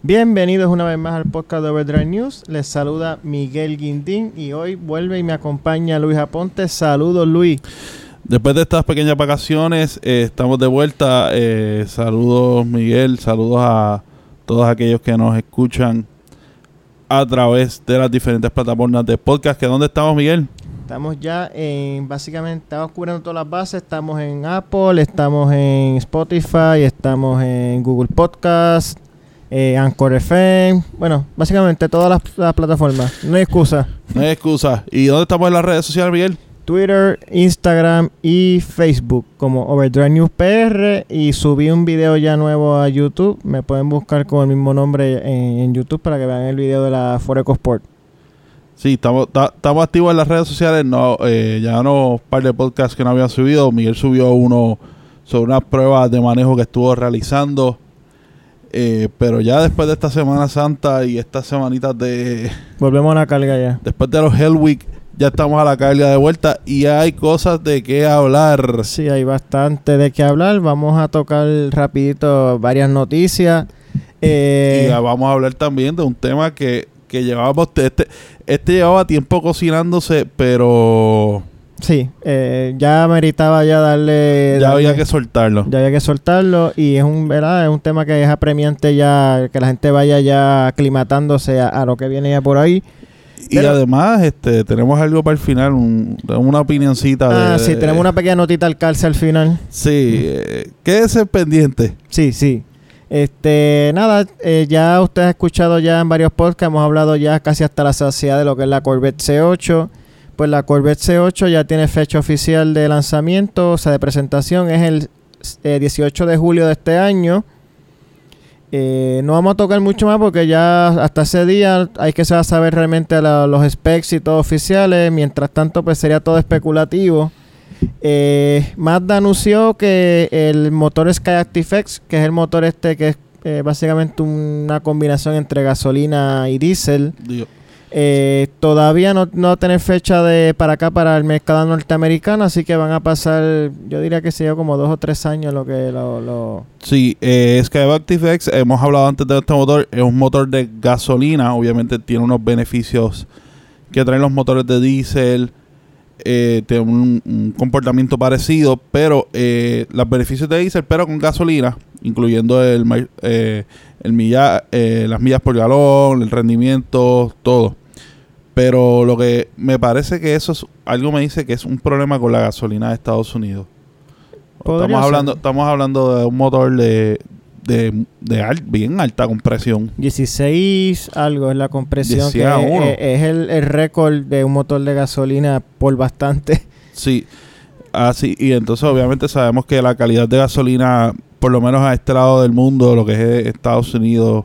Bienvenidos una vez más al podcast de Overdrive News. Les saluda Miguel Guindín y hoy vuelve y me acompaña Luis Aponte. Saludos, Luis. Después de estas pequeñas vacaciones, eh, estamos de vuelta. Eh, saludos, Miguel. Saludos a todos aquellos que nos escuchan a través de las diferentes plataformas de podcast. ¿Que ¿Dónde estamos, Miguel? Estamos ya en, básicamente, estamos cubriendo todas las bases. Estamos en Apple, estamos en Spotify, estamos en Google Podcast, eh, Anchor FM. Bueno, básicamente todas las, las plataformas. No hay excusa. No hay excusa. ¿Y dónde estamos en las redes sociales, Miguel? Twitter, Instagram y Facebook como Overdrive News PR y subí un video ya nuevo a YouTube. Me pueden buscar con el mismo nombre en, en YouTube para que vean el video de la Foreco Sport. Sí, estamos, ta- estamos activos en las redes sociales. No, eh, ya no un par de podcasts que no habían subido. Miguel subió uno sobre unas pruebas de manejo que estuvo realizando. Eh, pero ya después de esta Semana Santa y estas semanitas de Volvemos a la carga ya. después de los Hell Week, ya estamos a la carga de vuelta y hay cosas de qué hablar. Sí, hay bastante de qué hablar. Vamos a tocar rapidito varias noticias. Eh, Y ya vamos a hablar también de un tema que, que llevábamos, este, este llevaba tiempo cocinándose, pero sí, eh, ya meritaba ya darle... ya darle- había que soltarlo. ya había que soltarlo y es un, ¿verdad? es un tema que es apremiante ya, que la gente vaya ya aclimatándose a, a lo que viene ya por ahí. Y Pero- además, este, tenemos algo para el final, un- una opinioncita de... Ah, sí, tenemos una pequeña notita al calce al final. Sí, eh, quédese pendiente. Sí, sí. Este, nada, eh, ya usted ha escuchado ya en varios podcasts, hemos hablado ya casi hasta la saciedad de lo que es la Corvette C8. Pues la Corvette C8 ya tiene fecha oficial de lanzamiento, o sea, de presentación, es el eh, 18 de julio de este año. Eh, no vamos a tocar mucho más porque ya hasta ese día hay que saber realmente la- los specs y todo oficiales. Mientras tanto, pues sería todo especulativo. Eh, Mazda anunció que el motor Skyactiv X, que es el motor este que es eh, básicamente una combinación entre gasolina y diésel, eh, todavía no, no va a tener fecha de para acá, para el mercado norteamericano, así que van a pasar, yo diría que sería como dos o tres años lo que lo... lo- Sí, eh, Skyactiv X, hemos hablado antes de este motor, es un motor de gasolina, obviamente tiene unos beneficios que traen los motores de diésel, eh, tiene un, comportamiento parecido, pero eh, los beneficios de diésel, pero con gasolina, incluyendo el, eh, el milla, eh, las millas por galón, el rendimiento, todo. Pero lo que me parece que eso es, algo me dice que es un problema con la gasolina de Estados Unidos. Estamos ser. hablando, estamos hablando de un motor de, de, de al- bien alta compresión. 16 algo es la compresión, que 16 a es, es- es el, el récord de un motor de gasolina por bastante. Sí. Así, y entonces obviamente sabemos que la calidad de gasolina, por lo menos a este lado del mundo, lo que es Estados Unidos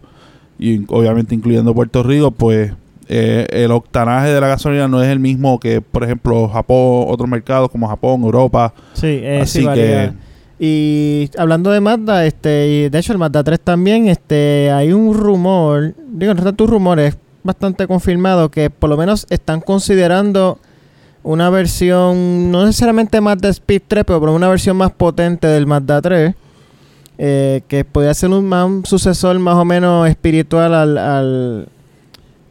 y obviamente incluyendo Puerto Rico, pues eh, el octanaje de la gasolina no es el mismo que, por ejemplo, Japón, otros mercados como Japón, Europa. Sí, eh, Así sí varía. Y hablando de Mazda, este, y de hecho el Mazda 3 también, este, hay un rumor, digo, no es tanto un rumor, es bastante confirmado que por lo menos están considerando una versión, no necesariamente Mazda Speed 3, pero por una versión más potente del Mazda 3, eh, que podría ser un, sucesor más o menos espiritual al, al,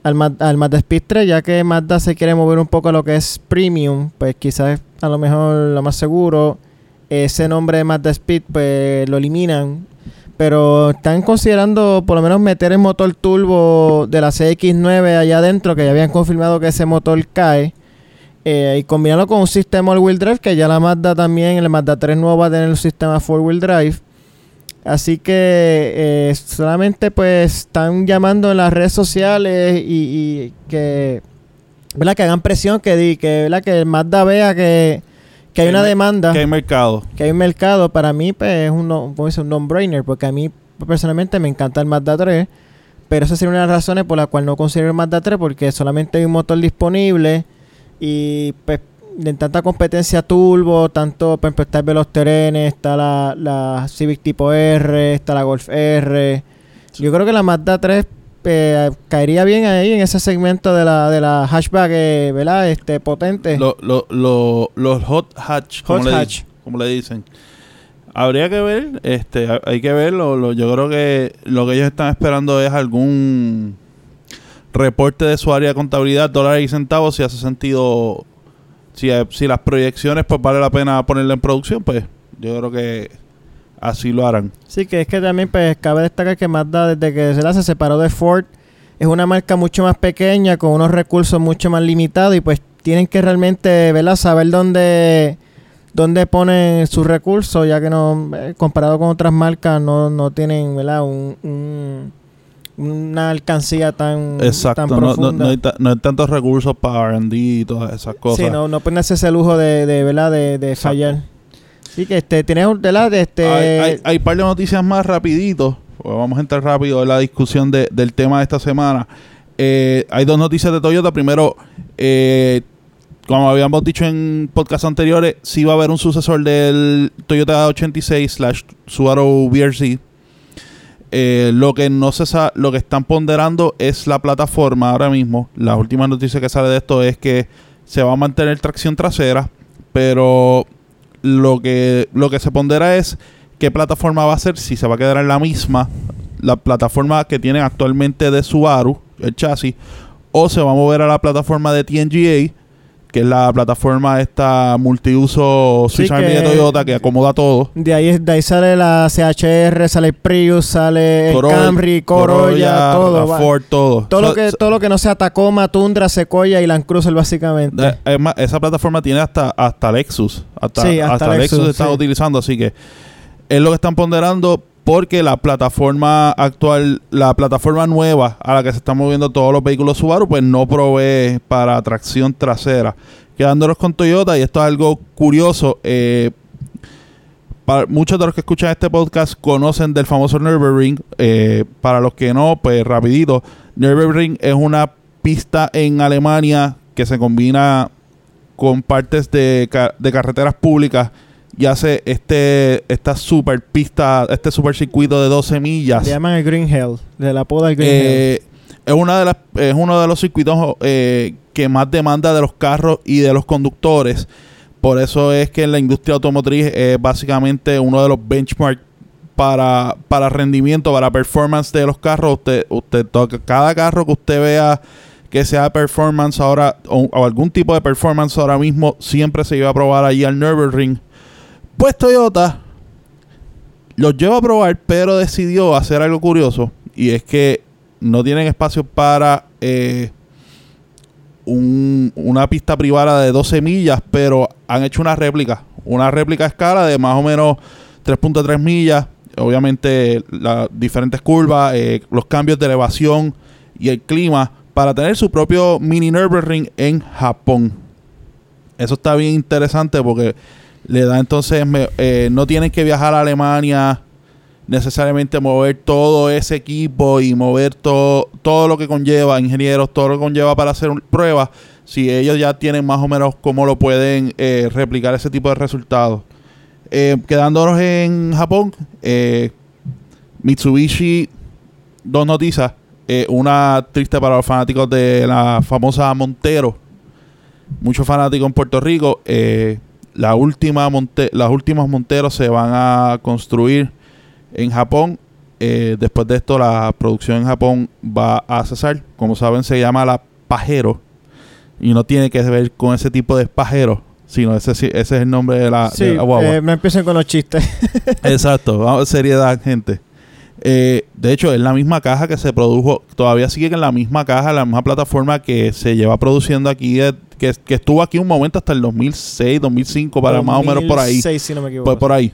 al, Ma- al Mazda Speed 3, ya que Mazda se quiere mover un poco a lo que es premium, pues quizás a lo mejor lo más seguro ese nombre de Mazda Speed pues lo eliminan. Pero están considerando por lo menos meter el motor turbo de la CX9 allá adentro que ya habían confirmado que ese motor cae eh, y combinarlo con un sistema all-wheel drive que ya la Mazda también el Mazda 3 nuevo va a tener un sistema four-wheel drive así que eh, solamente pues están llamando en las redes sociales y, y que ¿verdad? que hagan presión que di que ¿verdad? que el Mazda vea que que hay una demanda Que hay mercado. que hay un mercado, para mí pues, es un, no, puede ser un no-brainer, porque a mí personalmente me encanta el Mazda 3, pero esa sería una de las razones por la cual no considero el Mazda 3, porque solamente hay un motor disponible y pues de tanta competencia turbo, tanto, por ejemplo, está el Velosterene, está la, la Civic tipo R, está la Golf R. Yo creo que la Mazda 3 eh, caería bien ahí en ese segmento de la, de la hatchback, eh, ¿verdad? Este, potente. Lo- lo- lo- los hot hatch, como, Hot le, hatch. como le dicen. Habría que ver, este, ha- hay que verlo. Lo- yo creo que lo que ellos están esperando es algún reporte de su área de contabilidad, dólares y centavos, si hace sentido, si, si las proyecciones, pues vale la pena ponerla en producción, pues yo creo que así lo harán. Sí, que es que también pues cabe destacar que Mazda desde que se la se separó de Ford es una marca mucho más pequeña con unos recursos mucho más limitados y pues tienen que realmente ¿verdad? saber dónde dónde ponen sus recursos ya que no eh, comparado con otras marcas no, no tienen ¿verdad? Un, un- una alcancía tan, Exacto, tan no, no, profunda. no hay ta- no hay tantos recursos para RD y todas esas cosas. Sí, no, no ponerse ese lujo de, de ¿verdad? de, de fallar. Sí, que este, tienes un, ¿verdad? Este, hay, hay, par de noticias más rapidito. Pues vamos a entrar rápido en la discusión de- del tema de esta semana. Eh, hay dos noticias de Toyota. Primero, eh, como habíamos dicho en podcasts anteriores, sí va a haber un sucesor del Toyota 86 slash Subaru BRZ. Eh, lo que no se sa- lo que están ponderando es la plataforma ahora mismo. La última noticia que sale de esto es que se va a mantener tracción trasera, pero lo que lo que se pondera es qué plataforma va a ser, si se va a quedar en la misma, la plataforma que tienen actualmente de Subaru, el chasis, o se va a mover a la plataforma de TNGA, que es la plataforma esta multiuso Sí, Swiss Army de Toyota que acomoda todo. De ahí, de ahí sale la CHR, sale el Prius, sale el Corolla, Camry, Corolla, todo. la. Ford, todo. Todo, lo que, so- todo lo que no sea Tacoma, Tundra, Sequoia y Land Cruiser, básicamente. Eh, es más, esa plataforma tiene hasta, hasta Lexus. Hasta, Sí, hasta hasta Lexus, Lexus, están sí. utilizando. Así que es lo que están ponderando porque la plataforma actual, la plataforma nueva a la que se están moviendo todos los vehículos Subaru, pues no provee para tracción trasera. Quedándonos con Toyota, y esto es algo curioso, eh, para muchos de los que escuchan este podcast conocen del famoso Nürburgring. Eh, para los que no, pues rapidito. Nürburgring es una pista en Alemania que se combina con partes de, ca- de carreteras públicas y hace este esta super pista, este super circuito de 12 millas. Le llaman el Green Hell, de la poda del Green Hell. Eh, es una de las es uno de los circuitos eh, que más demanda de los carros y de los conductores por eso es que en la industria automotriz es básicamente uno de los benchmarks para, para rendimiento, para performance de los carros. Usted, usted toca cada carro que usted vea que sea performance ahora o, o algún tipo de performance ahora mismo siempre se iba a probar allí al Nürburgring. Pues Toyota los lleva a probar, pero decidió hacer algo curioso y es que no tienen espacio para eh, un- una pista privada de 12 millas, pero han hecho una réplica, una réplica a escala de más o menos 3.3 millas. Obviamente las diferentes curvas, eh, los cambios de elevación y el clima para tener su propio mini Nürburgring en Japón. Eso está bien interesante porque le da entonces, eh, no tienen que viajar a Alemania necesariamente mover todo ese equipo y mover todo todo lo que conlleva ingenieros, todo lo que conlleva para hacer pruebas, si ellos ya tienen más o menos cómo lo pueden eh, replicar ese tipo de resultados. Eh, quedándonos en Japón, Mitsubishi, dos noticias. Una triste para los fanáticos de la famosa Montero. Muchos fanáticos en Puerto Rico. La última monte las últimas Monteros se van a construir en Japón. Eh, después de esto, la producción en Japón va a cesar. Como saben, se llama la Pajero. Y no tiene que ver con ese tipo de pajero, sino ese, ese es el nombre de la, sí, de la guagua. eh, no empiecen con los chistes. Exacto, vamos, seriedad, gente. Eh, de hecho, es la misma caja que se produjo, todavía sigue en la misma caja, la misma plataforma que se lleva produciendo aquí, eh, que, que estuvo aquí un momento hasta el 2006, 2005, para más o menos por ahí. 2006, si no me equivoco. Pues por ahí.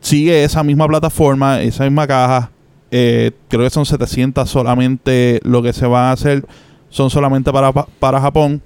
Sigue esa misma plataforma, esa misma caja. Eh, creo que son 700 solamente lo que se va a hacer. Son solamente para, pa- para Japón.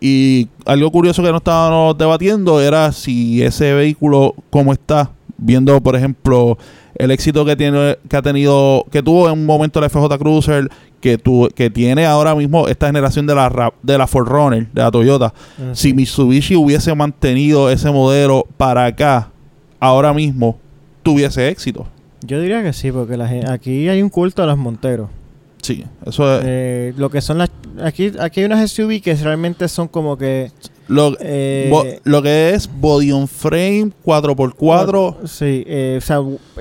Y algo curioso que no estábamos debatiendo era si ese vehículo, como está, viendo por ejemplo el éxito que tiene que ha tenido que tuvo en un momento la FJ Cruiser que tu, que tiene ahora mismo esta generación de la de la Forerunner de la Toyota si Mitsubishi hubiese mantenido ese modelo para acá, ahora mismo, tuviese éxito. Yo diría que sí, porque la aquí hay un culto a los monteros. Sí, eso es. Eh, lo que son las... Aquí, aquí hay unas SUV que realmente son como que... Lo, Eh, bo- lo que es body on frame 4x4. Sí, eh, o sea,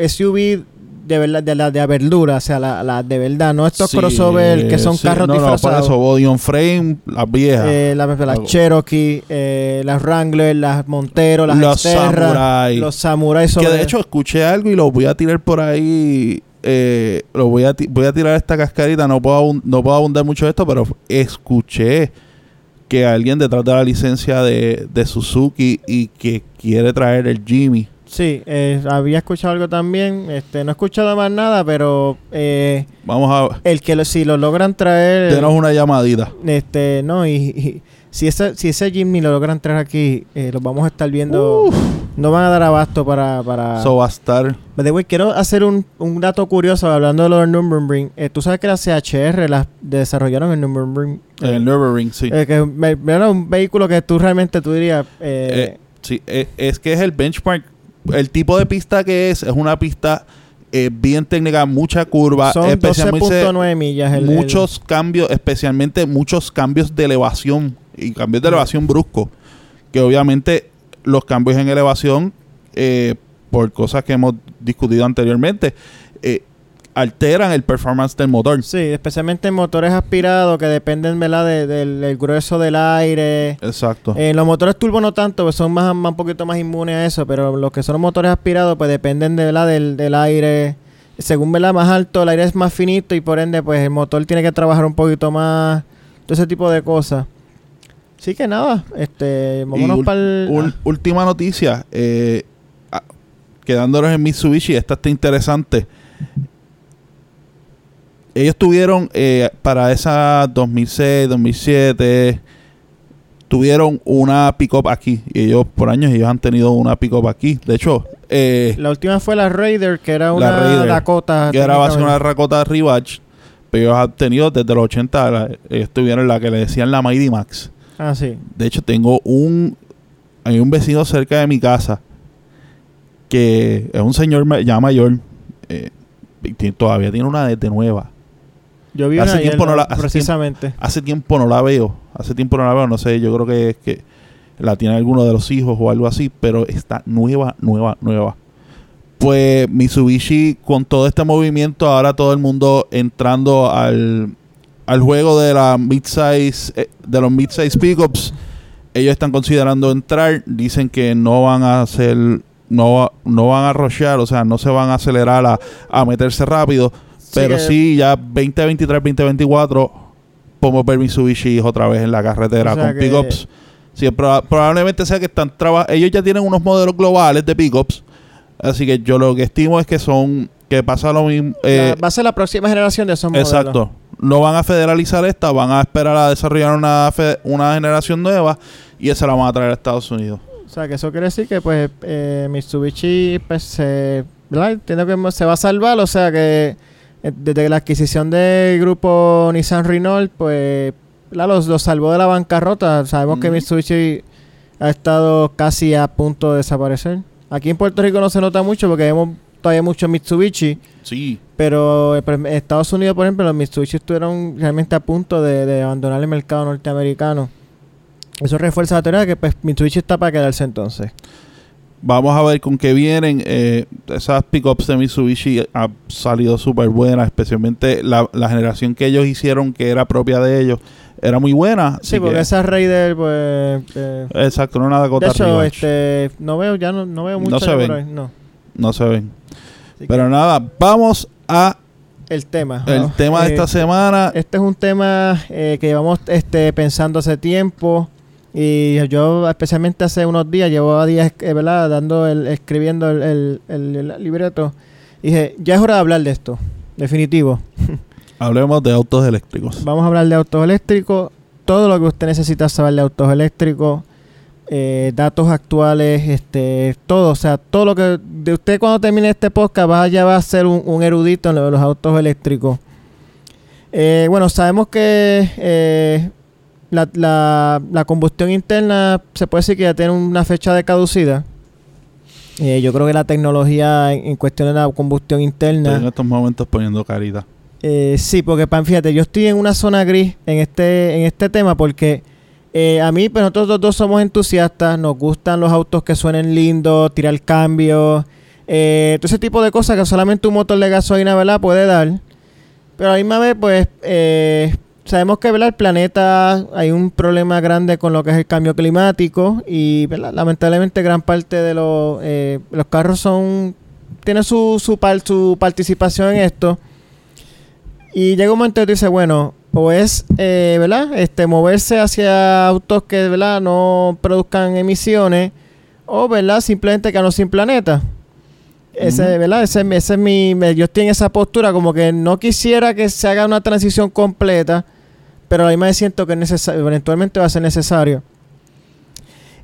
SUV de verdad, de la de verdura, o sea, la, la de verdad, no estos Sí, crossover que son sí, carros no, no, por disfrazados. eso, body on frame, las viejas. Eh, la- las. Cherokee, eh, las Wrangler, las Montero, las los Xterra, Samurai. los Samurai que de hecho escuché algo y lo voy a tirar por ahí. eh, lo voy a, voy a tirar esta cascarita. No puedo, no puedo abundar mucho de esto, pero escuché que alguien detrás de la licencia de, de Suzuki y que quiere traer el Jimmy. Sí, eh, había escuchado algo también, este, no he escuchado más nada, pero eh, Vamos a el que lo- si lo logran traer, denos una llamadita. este, no, y, y si ese, si ese Jimny lo logran traer aquí, eh, lo vamos a estar viendo, Uf, no van a dar abasto para, para, eso va a estar. The way, quiero hacer un, un dato curioso hablando de lo del Nürburgring. Eh, Tú sabes que las CHR las desarrollaron en Nürburgring. En el Nürburgring, sí. Eh, que era un vehículo que tú realmente tú dirías. eh, Eh, sí, eh, es que es el benchmark. El tipo de pista que es, es una pista eh, bien técnica, mucha curva, son especialmente 12.9 millas. el- el- muchos cambios, especialmente muchos cambios de elevación y cambios de elevación brusco, que obviamente los cambios en elevación, eh, por cosas que hemos discutido anteriormente, eh, alteran el performance del motor. Sí, especialmente en motores aspirados que dependen ¿verdad? de- del, del grueso del aire. Exacto. En los motores turbo no tanto, pues son más, más un poquito más inmunes a eso, pero los que son motores aspirados pues dependen de, ¿verdad? Del, del aire. Según ¿verdad? más alto, el aire es más finito y por ende pues el motor tiene que trabajar un poquito más, todo ese tipo de cosas. Así que nada, este, vámonos para el... Ul- última noticia, eh, ah, quedándonos en Mitsubishi, esta está interesante. Ellos tuvieron eh, para esa 2006, 2007, tuvieron una pick-up aquí. Y ellos por años ellos han tenido una pick-up aquí. De hecho, eh, La última fue la Raider, que era una Raider, Dakota. que era base una. Rakota Rivage, pero ellos han tenido desde los 80, la- ellos tuvieron la que le decían la Mighty Max. Ah, sí. De hecho, tengo un. Hay un vecino cerca de mi casa que es un señor ya mayor. eh, todavía tiene una desde nueva. Yo vi Hace una tiempo no la- hace precisamente. Hace tiempo no la veo. Hace tiempo no la veo. No sé, yo creo que es que la tiene alguno de los hijos o algo así. Pero está nueva, nueva, nueva. Pues Mitsubishi, con todo este movimiento, ahora todo el mundo entrando al, al juego de la midsize, eh, de los midsize pickups, ellos están considerando entrar. Dicen que no van a hacer, no, no van a rushear, o sea, no se van a acelerar a, a meterse rápido. Pero sí, ya 2023, 2024, podemos ver Mitsubishi otra vez en la carretera O sea con pickups. Sí, proba- probablemente sea que están trabajando. Ellos ya tienen unos modelos globales de pickups. Así que yo lo que estimo es que son. Que pasa lo mismo. eh, va a ser la próxima generación de esos modelos. exacto. No van a federalizar esta, van a esperar a desarrollar una, una generación nueva y esa la van a traer a Estados Unidos. O sea, que eso quiere decir que pues eh, Mitsubishi pues se, ¿verdad? Entiendo que se va a salvar, o sea que eh, desde la adquisición del grupo Nissan Renault pues los, los salvó de la bancarrota. Sabemos que. Mitsubishi ha estado casi a punto de desaparecer. Aquí en Puerto Rico no se nota mucho porque vemos todavía mucho Mitsubishi, Sí. pero eh, en Estados Unidos, por ejemplo, los Mitsubishi estuvieron realmente a punto de, de abandonar el mercado norteamericano. Eso refuerza la teoría de que pues, Mitsubishi está para quedarse entonces. Vamos a ver con qué vienen. Eh, esas pickups de Mitsubishi han salido súper buenas, especialmente la, la generación que ellos hicieron, que era propia de ellos, era muy buena. Sí, porque que- esa Raider, pues. eh, Exacto, no Dakota de hecho, este, no veo, ya no, no veo No mucho se ya por ven. ahí, No. No se ven. Así Pero nada, vamos a el tema. el ¿no? tema de Eh, esta semana. Este es un tema eh, que llevamos este, pensando hace tiempo. Y yo, especialmente hace unos días, llevo días eh, ¿verdad? Dando el, escribiendo el, el- el- el libreto. Y dije, ya es hora de hablar de esto. Definitivo. Hablemos de autos eléctricos. Vamos a hablar de autos eléctricos. Todo lo que usted necesita saber de autos eléctricos. Eh, datos actuales, este, todo. O sea, todo lo que de usted cuando termine este podcast va, ya va a ser un, un erudito en lo de los autos eléctricos. Eh, bueno, sabemos que eh, la, la- la combustión interna se puede decir que ya tiene una fecha de caducidad. Eh, yo creo que la tecnología en, en cuestión de la combustión interna... Estoy en estos momentos poniendo carita. Sí, porque pan, fíjate, yo estoy en una zona gris en este, en este tema porque Eh, a mí, pues nosotros los dos somos entusiastas, nos gustan los autos que suenen lindos, tirar cambios, eh, todo ese tipo de cosas que solamente un motor de gasolina, ¿verdad? Puede dar. Pero a la misma vez, pues, eh, sabemos que, ¿verdad? El planeta, hay un problema grande con lo que es el cambio climático y, ¿verdad? Lamentablemente gran parte de los, eh, los carros son, tienen su, su, par- su participación en esto. Y llega un momento tú dices, bueno, o es, eh, ¿verdad? Este, moverse hacia autos que, ¿verdad? No produzcan emisiones, o, ¿verdad? Simplemente que no sin planeta. Ese, Ujú. ¿verdad? Ese, ese es mi, me- yo estoy en esa postura, como que no quisiera que se haga una transición completa, pero a misma vez siento que es necesario, eventualmente va a ser necesario.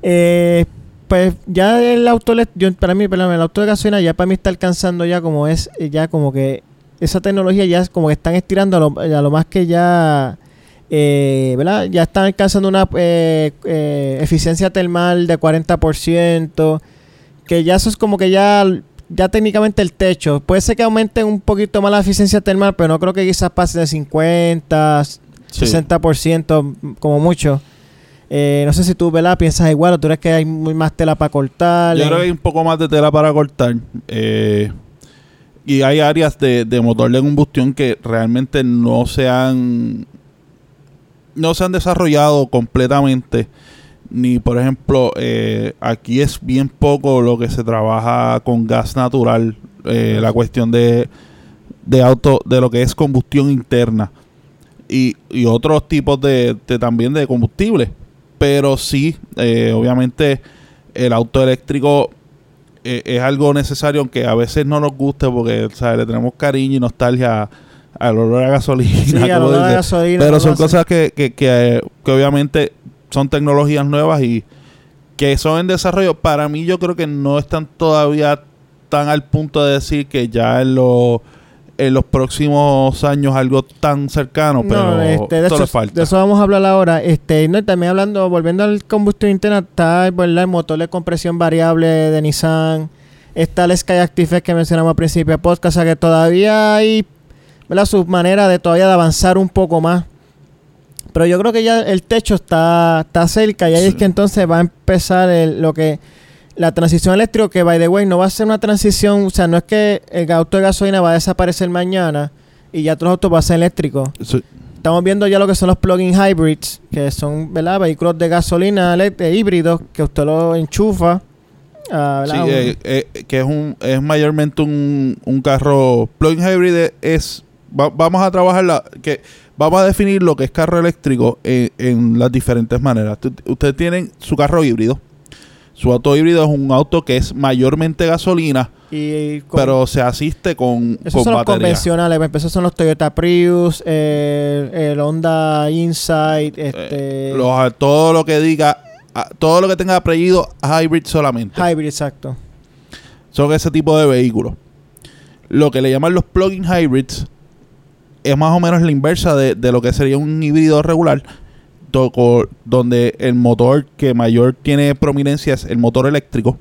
Eh, pues ya el auto, yo, para mí, perdón, el auto de gasolina ya para mí está alcanzando ya como es, ya como que esa tecnología ya es como que están estirando a lo, a lo más que ya, eh, ¿verdad? Ya están alcanzando una eh, eh, eficiencia termal de 40%, que ya eso es como que ya, ya técnicamente el techo. Puede ser que aumente un poquito más la eficiencia termal, pero no creo que quizás pase de 50, Sí. 60% como mucho. Eh, no sé si tú, ¿verdad? Piensas igual o tú crees que hay muy más tela para cortar. Yo creo que hay un poco más de tela para cortar. eh, y hay áreas de, de motor de combustión que realmente no se han no se han desarrollado completamente. Ni, por ejemplo, eh, aquí es bien poco lo que se trabaja con gas natural. eh, la cuestión de, de auto, de lo que es combustión interna. Y, y otros tipos de, también de combustible. Pero sí, eh, obviamente, el auto eléctrico eh, es algo necesario, aunque a veces no nos guste porque ¿sabes? le tenemos cariño y nostalgia al olor a gasolina. Sí, a gasolina. Pero son cosas que, que, que, que obviamente son tecnologías nuevas y que son en desarrollo. Para mí yo creo que no están todavía tan al punto de decir que ya en, lo- en los próximos años algo tan cercano, pero No, este, de, falta. de eso vamos a hablar ahora. Este, no, y también hablando, volviendo al combustión interna, está ¿verdad? el motor de compresión variable de Nissan. Está el Sky Active que mencionamos al principio de podcast, o sea que todavía hay ¿verdad? su manera de todavía de avanzar un poco más. Pero yo creo que ya el techo está, está cerca y ahí es que entonces va a empezar el- lo que la transición eléctrica, que by the way no va a ser una transición, o sea, no es que el auto de gasolina va a desaparecer mañana y ya todos los autos van a ser eléctricos. Sí. Estamos viendo ya lo que son los plug-in hybrids, que son ¿verdad? vehículos de gasolina elect- eh, híbridos que usted lo enchufa. ah, Sí, eh, eh, que es un es mayormente un, un carro plug-in hybrid es va- vamos a trabajar la, que vamos a definir lo que es carro eléctrico en, en las diferentes maneras. Ustedes tienen su carro híbrido. Su auto híbrido es un auto que es mayormente gasolina, y con- pero se asiste con, esos con son los convencionales. pues, Esos son los Toyota Prius, eh, el Honda Insight, este, Eh, los- todo lo que diga, ah, todo lo que tenga apellido hybrid solamente. hybrid, exacto. son ese tipo de vehículos. Lo que le llaman los plug-in hybrids es más o menos la inversa de, de lo que sería un híbrido regular, donde el motor que mayor tiene prominencia es el motor eléctrico,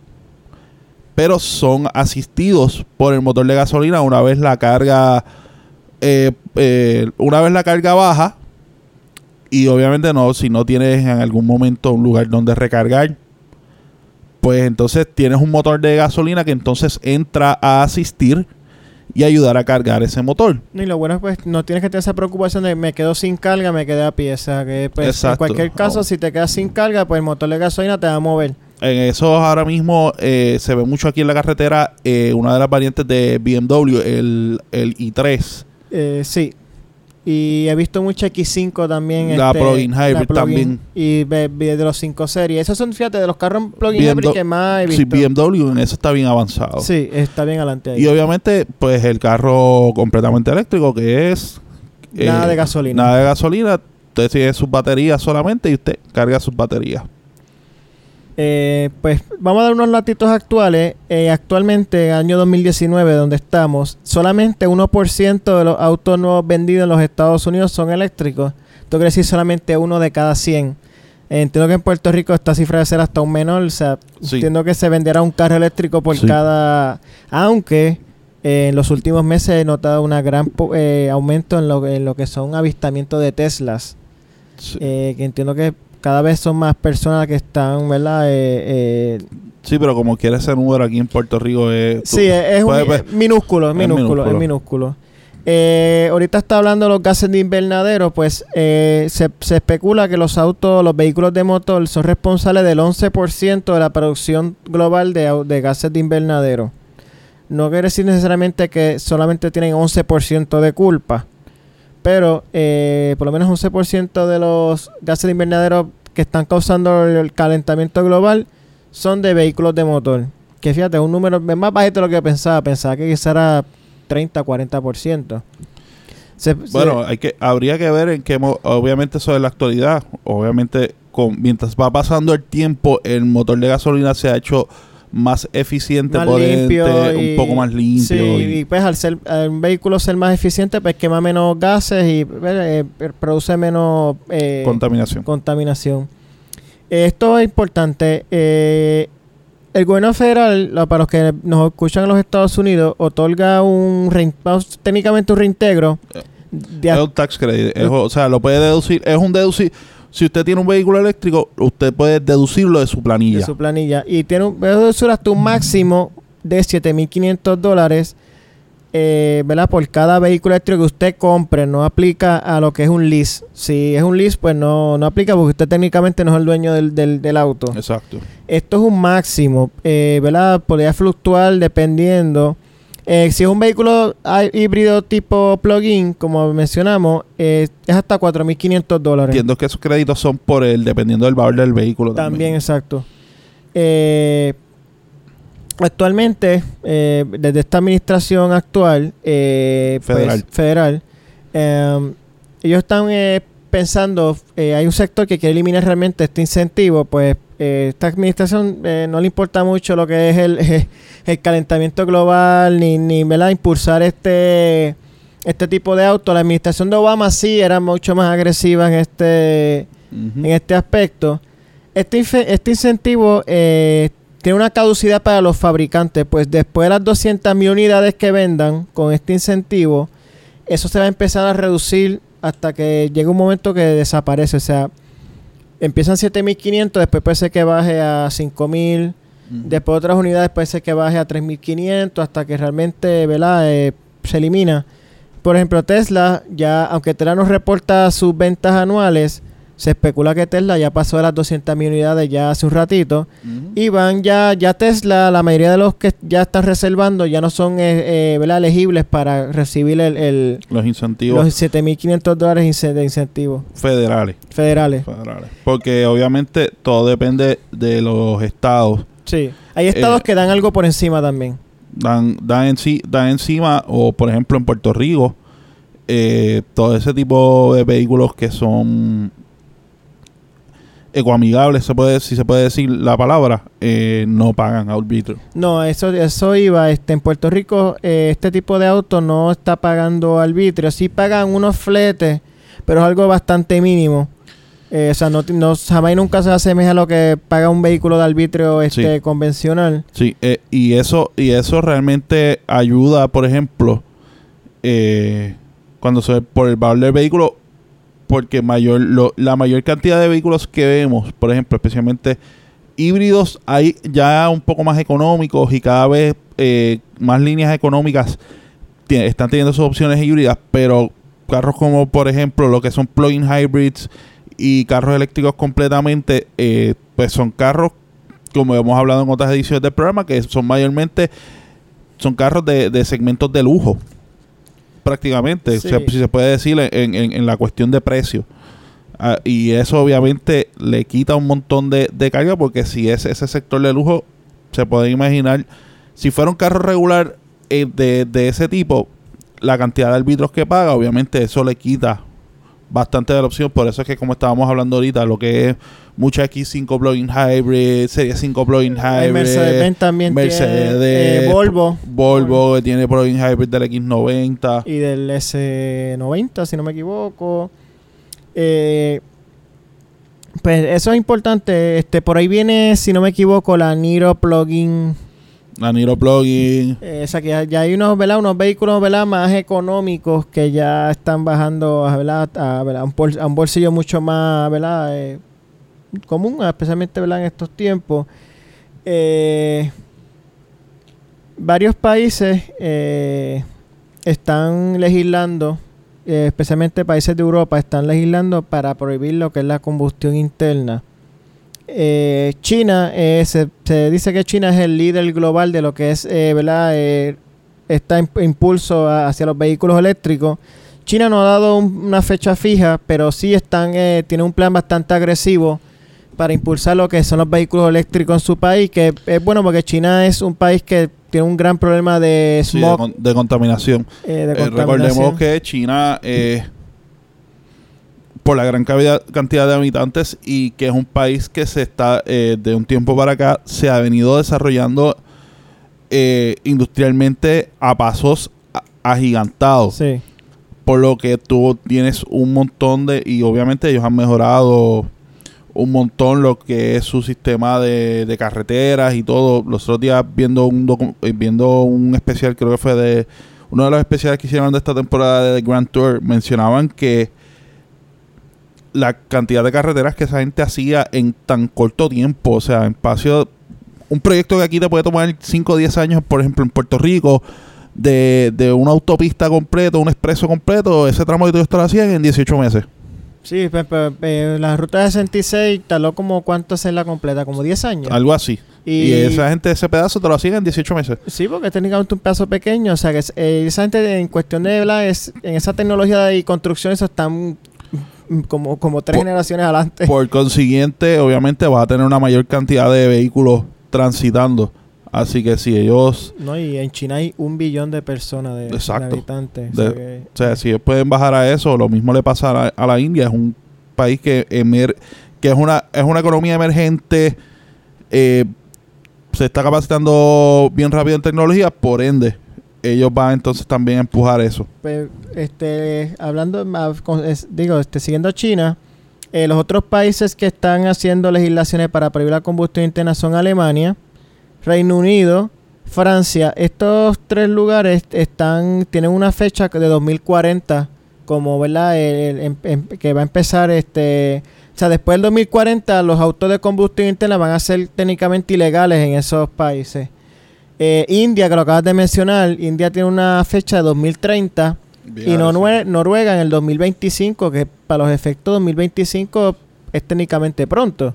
pero son asistidos por el motor de gasolina una vez la carga, eh, eh, una vez la carga baja. Y obviamente no, si no tienes en algún momento un lugar donde recargar, pues entonces tienes un motor de gasolina que entonces entra a asistir y ayudar a cargar ese motor. Y lo bueno es pues no tienes que tener esa preocupación de me quedo sin carga, me quedé a pie. O sea que pues, en cualquier caso, Oh. si te quedas sin carga, pues el motor de gasolina te va a mover. En eso ahora mismo eh, se ve mucho aquí en la carretera eh, una de las variantes de BMW, el, el i3. Eh, sí. Y he visto mucha X5 también. La este, plug-in la hybrid plug-in. también. Y de los 5 series. Esos son, fíjate, de los carros plug-in BMW hybrid que más he Sí. BMW en eso está bien avanzado. Sí, está bien adelante ahí. Y obviamente, pues el carro completamente eléctrico que es... eh, Nada de gasolina. Nada de gasolina. Usted tiene sus baterías solamente y usted carga sus baterías. Eh, pues vamos a dar unos latitos actuales. Eh, actualmente, año 2019, donde estamos, solamente 1% de los autos nuevos vendidos en los Estados Unidos son eléctricos. Esto quiere decir solamente uno de cada 100. Eh, entiendo que en Puerto Rico esta cifra debe ser hasta un menor. O sea, Sí. entiendo que se venderá un carro eléctrico por Sí. cada... Aunque eh, en los últimos meses he notado un gran aumento en lo, en lo que son avistamientos de Teslas. Sí. Que entiendo que cada vez son más personas que están, ¿verdad? Eh, eh, Sí, pero como quiere ese número aquí en Puerto Rico es... tú- sí, es, es un- puedes ver- es minúsculo, es minúsculo, es minúsculo. Eh, ahorita está hablando de los gases de invernadero, pues eh, se, se especula que los autos, los vehículos de motor son responsables del 11% de la producción global de gases de invernadero. No quiere decir necesariamente que solamente tienen 11% de culpa, pero eh, por lo menos 11% de los gases de invernadero que están causando el calentamiento global son de vehículos de motor. Que fíjate, un número más bajito de lo que pensaba. Pensaba que quizá era 30, 40%. Se- Bueno, hay que, habría que ver en qué, obviamente eso es la actualidad, obviamente mientras va pasando el tiempo, el motor de gasolina se ha hecho más eficiente, más potente, y- un poco más limpio. Sí, y- y pues al ser al un vehículo ser más eficiente, pues quema menos gases y eh, eh, produce menos eh, contaminación. contaminación. Esto es importante. eh, el gobierno federal, para los que nos escuchan en los Estados Unidos, otorga un técnicamente un reintegro de es un tax credit, es- o sea, lo puede deducir, es un deducir. Si usted tiene un vehículo eléctrico, usted puede deducirlo de su planilla. de su planilla. Y tiene un, deducir hasta un máximo de 7.500 dólares, eh, ¿verdad? Por cada vehículo eléctrico que usted compre. No aplica a lo que es un lease. Si es un lease, pues no, no aplica porque usted técnicamente no es el dueño del, del, del auto. Exacto. Esto es un máximo, eh, ¿verdad? Podría fluctuar dependiendo. Eh, si es un vehículo híbrido tipo plug-in, como mencionamos, eh, es hasta 4.500 dólares. Entiendo que esos créditos son por el, dependiendo del valor del vehículo. También, También. exacto. Eh, actualmente, eh, desde esta administración actual, eh, pues, Federal. federal, ellos están pensando, hay un sector que quiere eliminar realmente este incentivo, pues eh, esta administración eh, no le importa mucho lo que es el, el calentamiento global, ni, ni ¿verdad? impulsar este este tipo de auto. La administración de Obama sí era mucho más agresiva en este en este aspecto. Este, este incentivo eh, tiene una caducidad para los fabricantes, pues después de las 200.000 unidades que vendan con este incentivo, eso se va a empezar a reducir hasta que llegue un momento que desaparece. O sea, empiezan 7.500, después puede ser que baje a 5.000, Ujú. después otras unidades puede ser que baje a 3.500 hasta que realmente ¿verdad? Eh, se elimina. Por ejemplo, Tesla, ya aunque Tesla no reporta sus ventas anuales, se especula que Tesla ya pasó de las 200.000 unidades ya hace un ratito. Y van ya, ya Tesla, la mayoría de los que ya están reservando ya no son eh, eh, elegibles para recibir el, el- los incentivos los 7.500 dólares de incentivos federales. federales. federales. Porque obviamente todo depende de los estados. Sí. Hay estados Eh, que dan algo por encima también. Dan, dan, en dan encima, o por ejemplo en Puerto Rico, eh, todo ese tipo de vehículos que son ecoamigables, se puede, si se puede decir la palabra, eh, no pagan arbitrio. No, eso, eso iba. Este, en Puerto Rico, eh, este tipo de auto no está pagando arbitrio. Sí pagan unos fletes, pero es algo bastante mínimo. Eh, o sea, no, no, jamás y nunca se asemeja a lo que paga un vehículo de arbitrio este, Sí. convencional. Sí, y eso y eso realmente ayuda, por ejemplo, cuando se por el valor del vehículo, porque mayor lo- la mayor cantidad de vehículos que vemos, por ejemplo, especialmente híbridos, hay ya un poco más económicos y cada vez eh, más líneas económicas están teniendo sus opciones híbridas, pero carros como por ejemplo lo que son plug-in hybrids y carros eléctricos completamente, eh, pues son carros como hemos hablado en otras ediciones del programa, que son mayormente son carros de, de segmentos de lujo, prácticamente, Sí. se- si se puede decir en, en- en la cuestión de precio. Ah, y eso obviamente le quita un montón de, de carga, porque si es ese sector de lujo, se puede imaginar, si fuera un carro regular eh, de, de ese tipo, la cantidad de arbitros que paga, obviamente eso le quita bastante de la opción. Por eso es que, como estábamos hablando ahorita, lo que es mucha X5 plug-in hybrid, Serie 5 plug-in hybrid, Mercedes-Benz también Mercedes, tiene, eh, Volvo Volvo que tiene plug-in hybrid del X90. y del S90, si no me equivoco. Eh, pues eso es importante. Este, por ahí viene, si no me equivoco, la Niro Plugin La Niro plugin. Eh, o sea que ya, hay unos, ¿verdad? unos vehículos ¿verdad? más económicos que ya están bajando. A, a un, a un bolsillo mucho más ¿verdad? Eh, común, especialmente ¿verdad? en estos tiempos. Eh, varios países eh, están legislando, eh, especialmente países de Europa, están legislando para prohibir lo que es la combustión interna. Eh, China, eh, se, se dice que China es el líder global de lo que es, eh, ¿verdad? Eh, imp- impulso a- hacia los vehículos eléctricos. China no ha dado un- una fecha fija, pero sí están, eh, tiene un plan bastante agresivo para impulsar lo que son los vehículos eléctricos en su país, que es bueno porque China es un país que tiene un gran problema de Sí, de, smog, con- de contaminación. eh, de contaminación. recordemos que China, eh, por la gran cantidad, de habitantes y que es un país que se está, eh, de un tiempo para acá, se ha venido desarrollando eh, industrialmente a pasos agigantados. Sí. Por lo que tú tienes un montón de, y obviamente ellos han mejorado un montón lo que es su sistema de, de carreteras y todo. Los otros días viendo un eh, viendo un especial, creo que fue de uno de los especiales que hicieron de esta temporada de The Grand Tour, mencionaban que la cantidad de carreteras que esa gente hacía en tan corto tiempo, o sea, en espacio, un proyecto que aquí te puede tomar 5 o 10 años, por ejemplo, en Puerto Rico, de, de una autopista completa, un expreso completo, ese tramo que te lo hacían en 18 meses. Sí, pe- pe- pe- la ruta 66 tardó como cuánto hacerla completa, como 10 años. Algo así. Y, Y, esa gente, ese pedazo te lo hacían en 18 meses. Sí, porque es técnicamente un pedazo pequeño. O sea, que es- eh, esa gente en cuestión de ¿verdad? Es, en esa tecnología y construcción, eso están como, como tres Por- generaciones adelante. Por consiguiente, obviamente vas a tener una mayor cantidad de vehículos transitando. Así que si ellos, no, y en China hay un billón de personas, de, habitantes. o De- sea que- o sea, si ellos pueden bajar a eso, lo mismo le pasa a la, a la India, es un país que emer, que es una es una economía emergente, eh, se está capacitando bien rápido en tecnología, por ende, ellos van entonces también a empujar eso. Pues, este, hablando, digo, este, siguiendo a China, eh, los otros países que están haciendo legislaciones para prohibir la combustión interna son Alemania, Reino Unido, Francia. Estos tres lugares están tienen una fecha de 2040 como, ¿verdad? El- em- em- que va a empezar este... O sea, después del 2040 los autos de combustión interna van a ser técnicamente ilegales en esos países. Eh, India, que lo acabas de mencionar, India tiene una fecha de 2030 y Norue- Noruega en el 2025, que para los efectos 2025 es técnicamente pronto.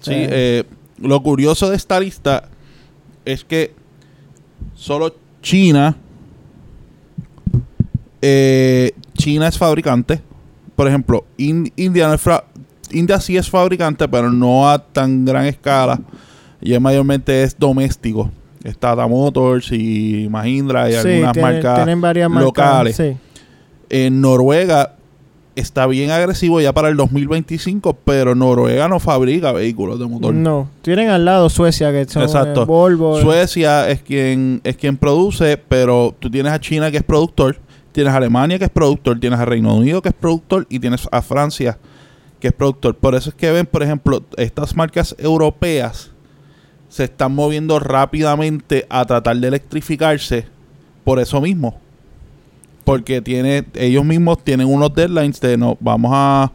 Sí, Eh. eh, lo curioso de esta lista es que solo China, China es fabricante. Por ejemplo, In- India, no India sí es fabricante, pero no a tan gran escala. Y mayormente es doméstico. Está Tata Motors y Mahindra y Sí, algunas tienen- marcas tienen varias marcas, locales. sí. En Noruega está bien agresivo ya para el 2025, pero Noruega no fabrica vehículos de motor. No, tienen al lado Suecia, que son Exacto. eh, Volvo. Suecia es quien es quien produce, pero tú tienes a China que es productor, tienes a Alemania que es productor, tienes a Reino Unido que es productor y tienes a Francia que es productor. Por eso es que ven, por ejemplo, estas marcas europeas se están moviendo rápidamente a tratar de electrificarse por eso mismo. Porque tiene, ellos mismos tienen unos deadlines de no, vamos a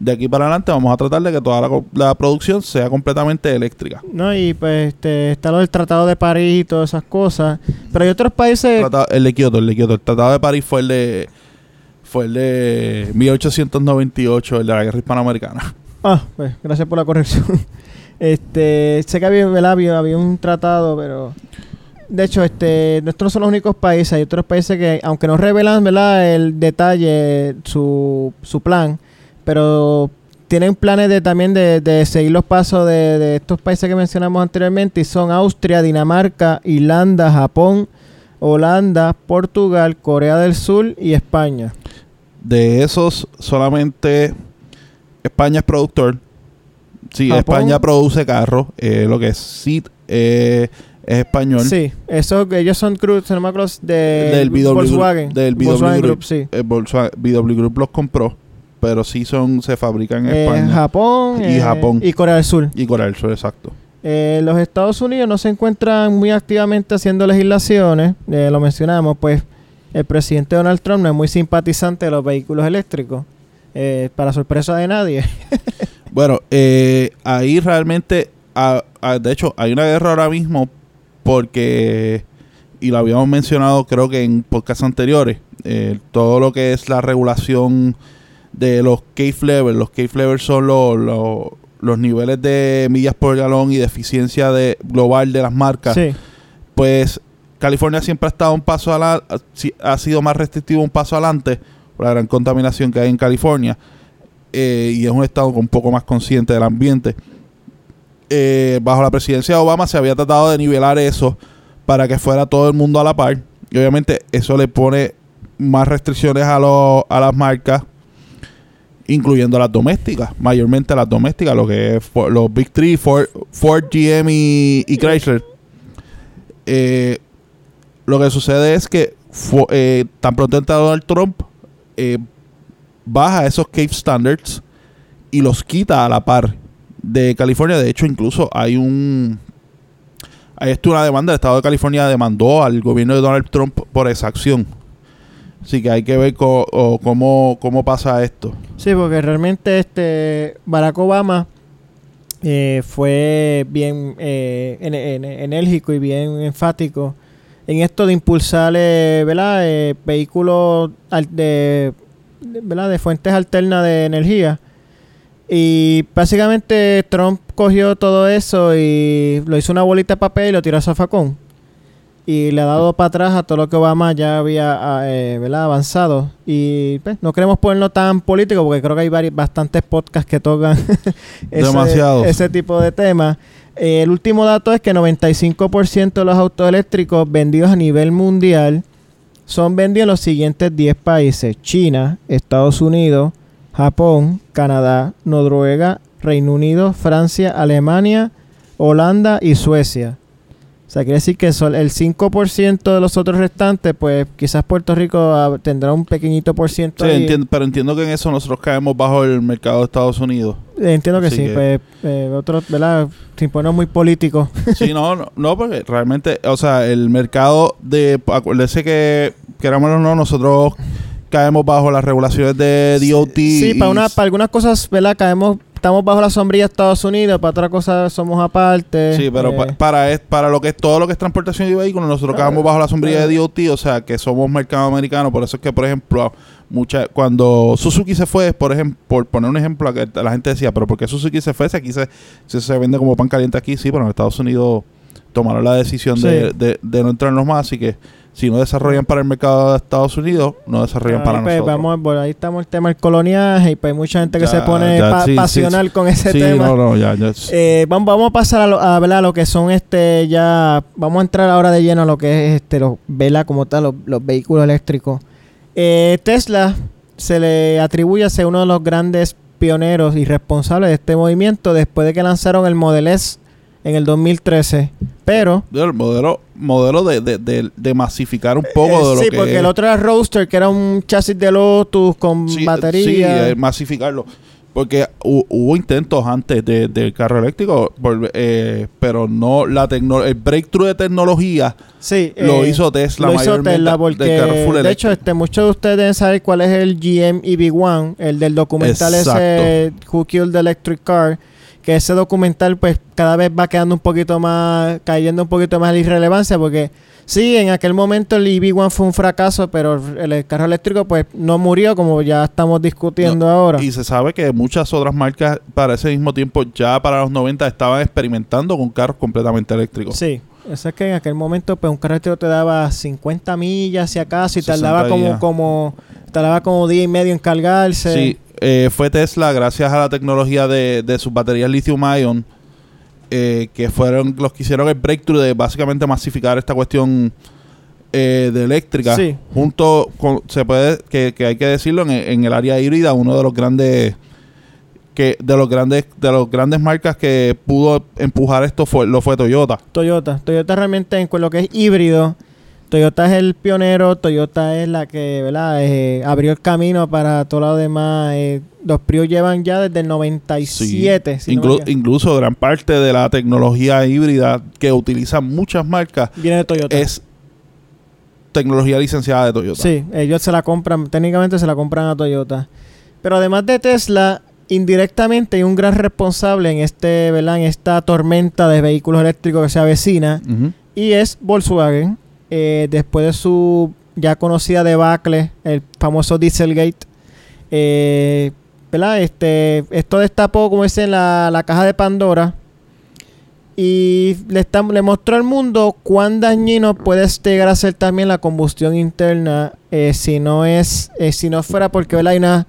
de aquí para adelante vamos a tratar de que toda la, producción sea completamente eléctrica. No, y pues este, está lo del Tratado de París y todas esas cosas. Pero hay otros países... Tratado- el de Kioto, el de Kioto. El Tratado de París fue el de fue el de 1898, el de la guerra hispanoamericana. Ah, pues gracias por la corrección. este, sé que había, había, había un tratado, pero de hecho, este, estos no son los únicos países, hay otros países que, aunque no revelan, ¿verdad? el detalle, su, su plan, pero tienen planes de también de, de seguir los pasos de, de estos países que mencionamos anteriormente, y son Austria, Dinamarca, Irlanda, Japón, Holanda, Portugal, Corea del Sur y España. De esos, solamente España es productor. Sí, Japón. España produce carros. eh, lo que es SIT eh, es español. Sí, eso, ellos son Cruz, no me acuerdo, de Del BW Volkswagen. Group- del BW Volkswagen Group. Group, sí. El Volkswagen- BW Group los compró, pero sí son se fabrican en Eh, España. Japón, Y eh, Japón. y Corea del Sur. y Corea del Sur, exacto. Eh, los Estados Unidos no se encuentran muy activamente haciendo legislaciones, eh, lo mencionamos, pues el presidente Donald Trump no es muy simpatizante de los vehículos eléctricos, eh, para sorpresa de nadie. Bueno, eh, ahí realmente, de hecho, hay una guerra ahora mismo porque, y lo habíamos mencionado creo que en podcasts anteriores, eh, todo lo que es la regulación de los cave levels. Los cave levels son los, los, los niveles de millas por galón y de eficiencia de, global de las marcas. Sí. Pues California siempre ha estado un paso adelante, ha sido más restrictivo un paso adelante por la gran contaminación que hay en California. Eh, y es un estado un poco más consciente del ambiente. Eh, bajo la presidencia de Obama se había tratado de nivelar eso para que fuera todo el mundo a la par. Y obviamente eso le pone más restricciones a, los a las marcas, incluyendo las domésticas, mayormente las domésticas, lo que es los Big Three, Ford, Ford, GM y, y Chrysler. Eh, lo que sucede es que tan pronto entra Donald Trump, baja esos CAPE standards y los quita a la par de California. De hecho, incluso hay un... Hay esto una demanda, el Estado de California demandó al gobierno de Donald Trump por esa acción. Así que hay que ver o cómo, cómo pasa esto. Sí, porque realmente este Barack Obama eh, fue bien eh, en- en- enérgico y bien enfático en esto de impulsar eh. Eh, vehículos de- ¿verdad? de fuentes alternas de energía. Y básicamente Trump cogió todo eso y lo hizo una bolita de papel y lo tiró a zafacón. Y le ha dado para atrás a todo lo que Obama ya había ah, eh, ¿verdad? avanzado. Y pues, no queremos ponerlo tan político porque creo que hay vari- bastantes podcasts que tocan ese tipo de temas. Eh, el último dato es que 95% de los autos eléctricos vendidos a nivel mundial son vendidos en los siguientes 10 países. China, Estados Unidos, Japón, Canadá, Noruega, Reino Unido, Francia, Alemania, Holanda y Suecia. O sea, quiere decir que sol- el 5% de los otros restantes, pues quizás Puerto Rico ah, tendrá un pequeñito por ciento. Sí, entiendo- pero entiendo que en eso nosotros caemos bajo el mercado de Estados Unidos. Entiendo que Así sí, que- pues eh, otros, ¿verdad? Sin ponernos muy políticos. Sí, no, no, no, porque realmente, o sea, el mercado de, acuérdese que, queramos o no, nosotros caemos bajo las regulaciones de DOT. Sí, y- para, una, para algunas cosas, ¿verdad? Caemos, estamos bajo la sombrilla de Estados Unidos, para otras cosas somos aparte. Sí, pero eh, pa- para, es- para lo que es todo lo que es transportación de vehículos, nosotros caemos bajo la sombrilla de DOT, o sea, que somos mercado americano, por eso es que, por ejemplo, mucha, cuando Suzuki se fue, por ejemplo, por poner un ejemplo, que la gente decía, pero ¿por qué Suzuki se fue? Si aquí se, si se vende como pan caliente aquí, sí, pero en Estados Unidos tomaron la decisión de, de- de no entrarnos más, así que si no desarrollan para el mercado de Estados Unidos, no desarrollan ahí, para pues, nosotros. vamos, bueno, ahí estamos el tema del coloniaje y pues hay mucha gente que se pone ya, pa- sí, sí, pasional con ese sí, tema. no, no, ya. Eh, vamos, vamos a pasar a, lo, a, lo que son este ya vamos a entrar ahora de lleno a lo que es este los vela como tal los, los vehículos eléctricos Eh, Tesla se le atribuye a ser uno de los grandes pioneros y responsables de este movimiento después de que lanzaron el Model S en el 2013 pero el modelo, modelo de, de, de, de masificar un poco eh, de lo sí que porque es. el otro era Roadster que era un chasis de Lotus con Sí, batería Sí, eh, masificarlo. Porque hu- hubo intentos antes de- del carro eléctrico, por- eh, pero no la tecno el breakthrough de tecnología Sí, lo eh, hizo Tesla lo hizo Tesla porque de hecho este muchos de ustedes deben saber cuál es el GM EV1 el del documental ese Who Killed the Electric Car que ese documental pues cada vez va quedando un poquito más cayendo un poquito más de irrelevancia porque sí en aquel momento el EV1 fue un fracaso pero el, el carro eléctrico pues no murió como ya estamos discutiendo ahora Y se sabe que muchas otras marcas para ese mismo tiempo, ya para los 90, estaban experimentando con carros completamente eléctricos. Sí, es que en aquel momento pues un carro eléctrico te daba 50 millas si acaso y 60 tardaba como, como tardaba como día y medio en cargarse. Sí, eh, fue Tesla, gracias a la tecnología de, de sus baterías lithium-ion, eh, que fueron los que hicieron el breakthrough de básicamente masificar esta cuestión eh, de eléctrica. Sí. Junto con, se puede, que, que hay que decirlo, en, en el área híbrida, uno de los grandes que de los grandes de los grandes marcas que pudo empujar esto fue lo fue Toyota Toyota. Toyota realmente en lo que es híbrido, Toyota es el pionero, Toyota es la que ¿verdad? Eh, abrió el camino para todo lo demás. eh, los Prius llevan ya desde el 97. si no me Inclu- incluso gran parte de la tecnología híbrida que utilizan muchas marcas Viene de Toyota. es tecnología licenciada de Toyota. Sí, ellos se la compran, técnicamente se la compran a Toyota. Pero además de Tesla, indirectamente hay un gran responsable en este, ¿verdad? En esta tormenta de vehículos eléctricos que se avecina y es Volkswagen. eh, después de su ya conocida debacle, el famoso Dieselgate, eh, ¿verdad? Este, esto destapó, como dicen, la, la caja de Pandora y le, está- le mostró al mundo cuán dañino puede llegar a ser también la combustión interna eh, si no es eh, si no fuera porque ¿verdad? hay unas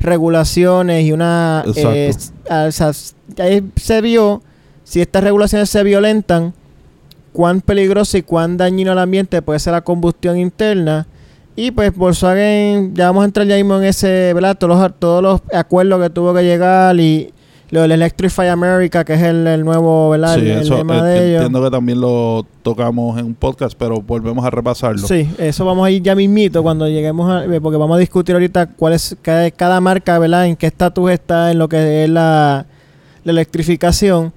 regulaciones y una eh, s- o sea, s- ahí se vio si estas regulaciones se violentan cuán peligroso y cuán dañino al ambiente puede ser la combustión interna. Y pues Volkswagen ya vamos a entrar ya mismo en ese verdad todos los, todos los acuerdos que tuvo que llegar y lo del Electrify America que es el, el nuevo verdad Sí, el, el eso lema eh, de ellos entiendo que también lo tocamos en un podcast, pero volvemos a repasarlo. Sí, eso vamos a ir ya mismito cuando lleguemos a... eh, Porque vamos a discutir ahorita cuál es cada, cada marca, ¿verdad? En qué estatus está en lo que es la, la electrificación.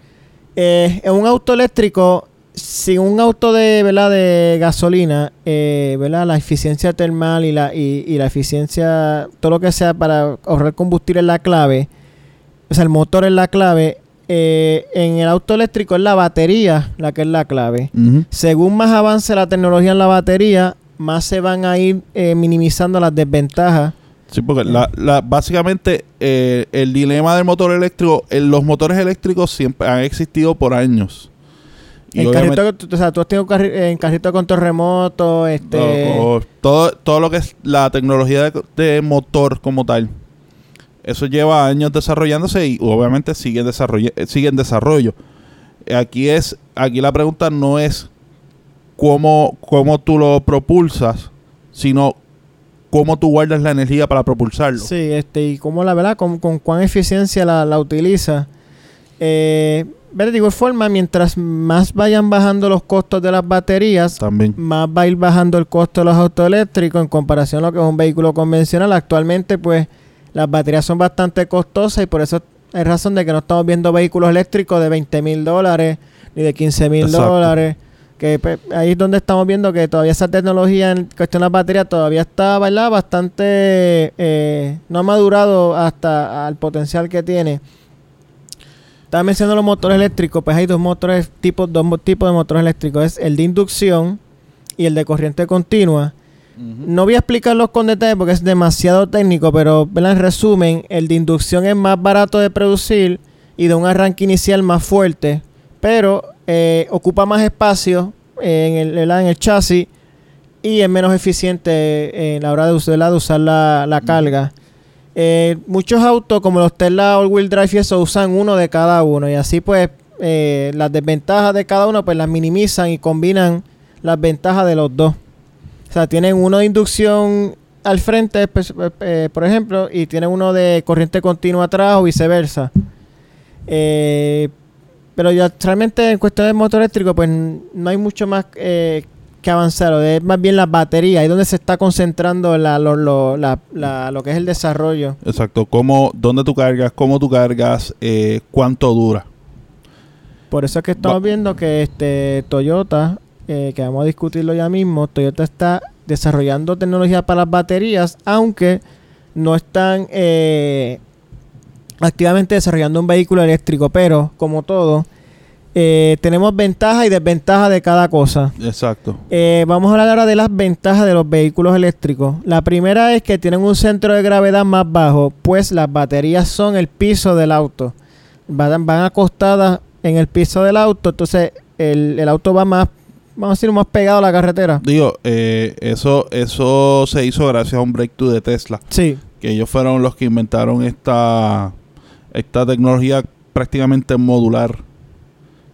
Eh, en un auto eléctrico, sin un auto de, ¿verdad? de gasolina, eh, ¿verdad? La eficiencia termal y la, y, y la eficiencia, todo lo que sea para ahorrar combustible es la clave. O sea, el motor es la clave. Eh, en el auto eléctrico es la batería la que es la clave según más avance la tecnología en la batería, más se van a ir eh, minimizando las desventajas. Sí, porque la, la- básicamente eh, el dilema del motor eléctrico, los motores eléctricos siempre han existido por años. Y carrito, o sea, tú has tenido carri- en carrito de control remoto, este, o- o todo, todo lo que es la tecnología de, de motor como tal. Eso lleva años desarrollándose y obviamente sigue, desarroll- eh, sigue en desarrollo. Aquí es, aquí la pregunta no es cómo, cómo tú lo propulsas, sino cómo tú guardas la energía para propulsarlo. sí, este, y cómo la verdad, con, con cuán eficiencia la, la utiliza. Eh, ver, de igual forma, mientras más vayan bajando los costos de las baterías, También. más va a ir bajando el costo de los autos eléctricos en comparación a lo que es un vehículo convencional. Actualmente, pues, las baterías son bastante costosas y por eso hay razón de que no estamos viendo vehículos eléctricos de 20 mil dólares ni de 15 mil dólares. Que pues, ahí es donde estamos viendo que todavía esa tecnología en cuestión de las baterías todavía está ¿verdad? bastante eh, no ha madurado hasta al potencial que tiene. Estaba mencionando los motores eléctricos, pues hay dos motores tipos, dos tipos de motores eléctricos, es el de inducción y el de corriente continua. No voy a explicarlos con detalle porque es demasiado técnico, pero ¿verdad? en resumen, el de inducción es más barato de producir y de un arranque inicial más fuerte, pero eh, ocupa más espacio eh, en, el, ¿verdad? en el chasis y es menos eficiente en la hora de, usar la, la carga. Eh, muchos autos como los Tesla All Wheel Drive y eso usan uno de cada uno y así pues eh, las desventajas de cada uno pues las minimizan y combinan las ventajas de los dos. O sea, tienen uno de inducción al frente, pues, eh, por ejemplo, y tienen uno de corriente continua atrás o viceversa. Eh, pero ya realmente en cuestión de motor eléctrico, pues no hay mucho más eh, que avanzar. o Es más bien la batería, ahí donde se está concentrando la, lo, lo- la- la- lo que es el desarrollo. Exacto. ¿Cómo, ¿Dónde tú cargas? ¿Cómo tú cargas? ¿Cuánto dura? Por eso es que estamos Va- viendo que este Toyota, eh, que vamos a discutirlo ya mismo, Toyota está desarrollando tecnología para las baterías, aunque no están eh, activamente desarrollando un vehículo eléctrico, pero como todo, eh, tenemos ventajas y desventajas de cada cosa. Exacto. Eh, vamos a hablar ahora de las ventajas de los vehículos eléctricos. La primera es que tienen un centro de gravedad más bajo, pues las baterías son el piso del auto. Van, van acostadas en el piso del auto, entonces el, el auto va más, vamos a decir, más pegado a la carretera. Digo, eh, eso, eso se hizo gracias a un breakthrough de Tesla. Sí, Que ellos fueron los que inventaron esta, esta tecnología prácticamente modular.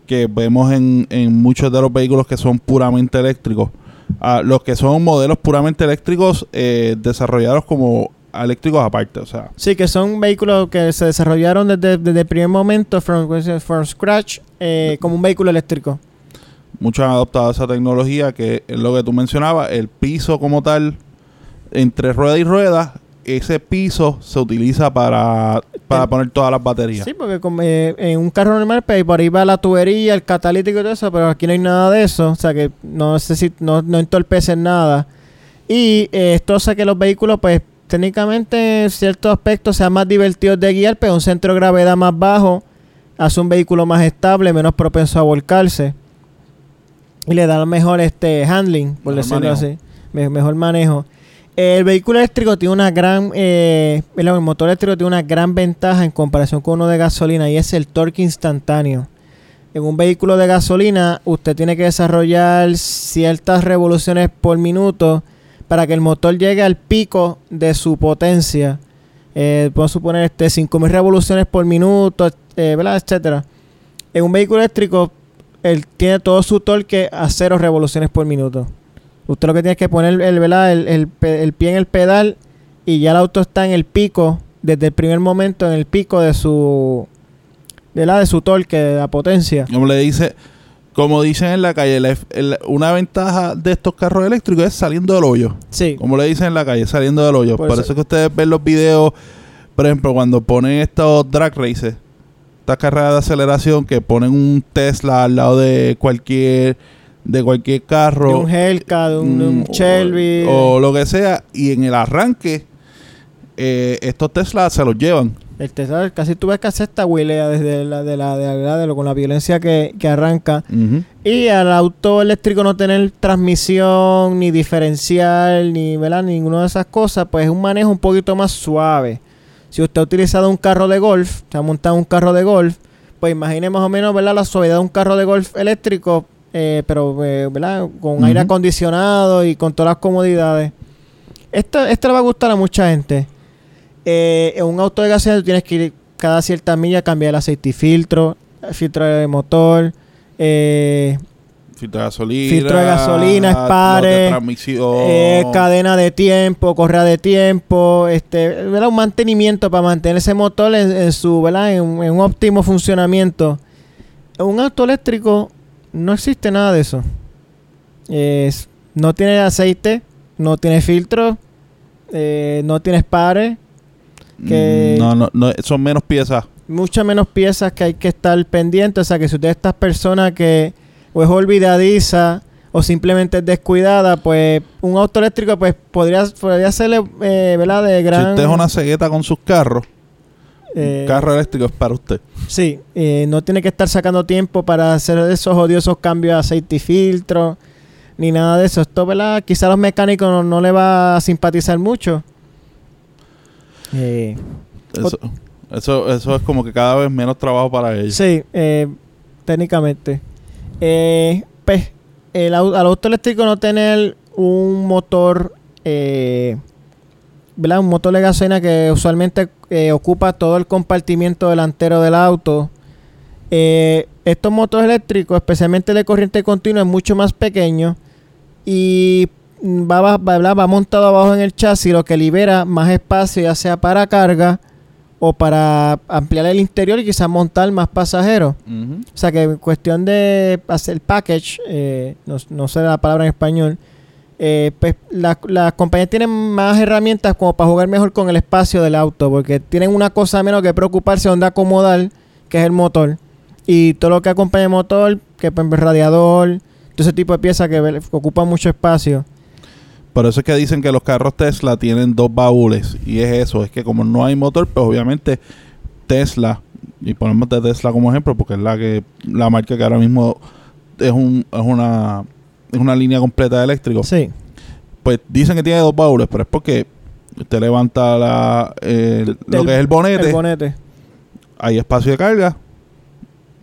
Que vemos en, en muchos de los vehículos que son puramente eléctricos. Ah, los que son modelos puramente eléctricos eh, desarrollados como eléctricos aparte. O sea, sí, que son vehículos que se desarrollaron desde, desde el primer momento, from, from scratch, eh, como un vehículo eléctrico. Muchos han adoptado esa tecnología que es lo que tú mencionabas, el piso como tal, entre rueda y rueda, ese piso se utiliza para, para poner todas las baterías. Sí, porque eh, en un carro normal, pues por ahí va la tubería, el catalítico y todo eso, pero aquí no hay nada de eso. O sea que no, necesi- no, no entorpecen nada. Y eh, esto hace que los vehículos, pues, técnicamente en ciertos aspectos sea más divertido de guiar, pero un centro de gravedad más bajo hace un vehículo más estable, menos propenso a volcarse. Y le da mejor este handling, por Mejor decirlo manejo. así. Me- mejor manejo. El vehículo eléctrico tiene una gran, eh, el motor eléctrico tiene una gran ventaja en comparación con uno de gasolina y es el torque instantáneo. En un vehículo de gasolina usted tiene que desarrollar ciertas revoluciones por minuto para que el motor llegue al pico de su potencia. Eh, puedo suponer este 5000 revoluciones por minuto, eh, ¿verdad? etcétera. En un vehículo eléctrico él tiene todo su torque a cero revoluciones por minuto. Usted lo que tiene es que poner el. El, el el pie en el pedal y ya el auto está en el pico, desde el primer momento en el pico de su, ¿verdad? de su torque, de la potencia. Como le dice, como dicen en la calle, la- el- una ventaja de estos carros eléctricos es saliendo del hoyo. Sí, Como le dicen en la calle, saliendo del hoyo. Por Por, eso- eso que ustedes ven los videos, por ejemplo, cuando ponen estos drag races, estas carreras de aceleración que ponen un Tesla al lado de cualquier de cualquier carro. de un Hellcat, de un, de un mm, Shelby. O, lo que sea. Y en el arranque, eh, estos Tesla se los llevan. El Tesla, casi tú ves que hace esta huilea desde la, de la, de la, de la- de lo- con la violencia que, que arranca. Ujú. Y al auto eléctrico no tener transmisión, ni diferencial, ni ¿verdad? ninguna de esas cosas, pues es un manejo un poquito más suave. Si usted ha utilizado un carro de golf, se ha montado un carro de golf, pues imagine más o menos ¿verdad? la suavidad de un carro de golf eléctrico, eh, pero eh, ¿verdad? con aire acondicionado y con todas las comodidades. Esto, esto le va a gustar a mucha gente. Eh, en un auto de gasolina tú tienes que ir cada cierta milla a cambiar el aceite y filtro, el filtro de motor, eh, Filtro de gasolina. Filtro de gasolina, espares, eh, cadena de tiempo, correa de tiempo, este, ¿verdad? un mantenimiento para mantener ese motor en, en su, ¿verdad? En, en un óptimo funcionamiento. En un auto eléctrico no existe nada de eso. Es- no tiene aceite, no tiene filtro, eh, no tiene pares, que- Mm, No, no, no, son menos piezas. muchas menos piezas que hay que estar pendiente. O sea, que si usted es estas personas que o es olvidadiza o simplemente es descuidada, pues un auto eléctrico pues podría, podría serle, eh, ¿verdad? De gran... Si usted es una cegueta con sus carros, eh, un carro eléctrico es para usted. Sí, eh, no tiene que estar sacando tiempo para hacer esos odiosos cambios de aceite y filtro, ni nada de eso. Esto, ¿verdad? Quizá a los mecánicos no, no le va a simpatizar mucho. Eh, Eso, eso, eso es como que cada vez menos trabajo para ellos. Sí, eh, técnicamente. Eh, pues, el, auto eléctrico no tener un motor, eh. Un motor de gasolina que usualmente eh, ocupa todo el compartimiento delantero del auto. Eh, estos motores eléctricos, especialmente de corriente continua, es mucho más pequeño y va montado abajo en el chasis, lo que libera más espacio, ya sea para carga o para ampliar el interior y quizás montar más pasajeros. O sea que en cuestión de hacer package, eh, no, no sé la palabra en español, eh, pues la- las compañías tienen más herramientas como para jugar mejor con el espacio del auto, porque tienen una cosa menos que preocuparse donde acomodar, que es el motor. Y todo lo que acompaña el motor, que es el radiador, todo ese tipo de piezas que ocupan mucho espacio. Por eso es que dicen que los carros Tesla tienen dos baúles. Y es eso, es que como no hay motor, pues obviamente Tesla, y ponemos de Tesla como ejemplo, porque es la que la marca que ahora mismo es un es una es una línea completa de eléctrico. Sí, Pues dicen que tiene dos baúles, pero es porque usted levanta la, el- lo que es el bonete, el bonete. hay espacio de carga.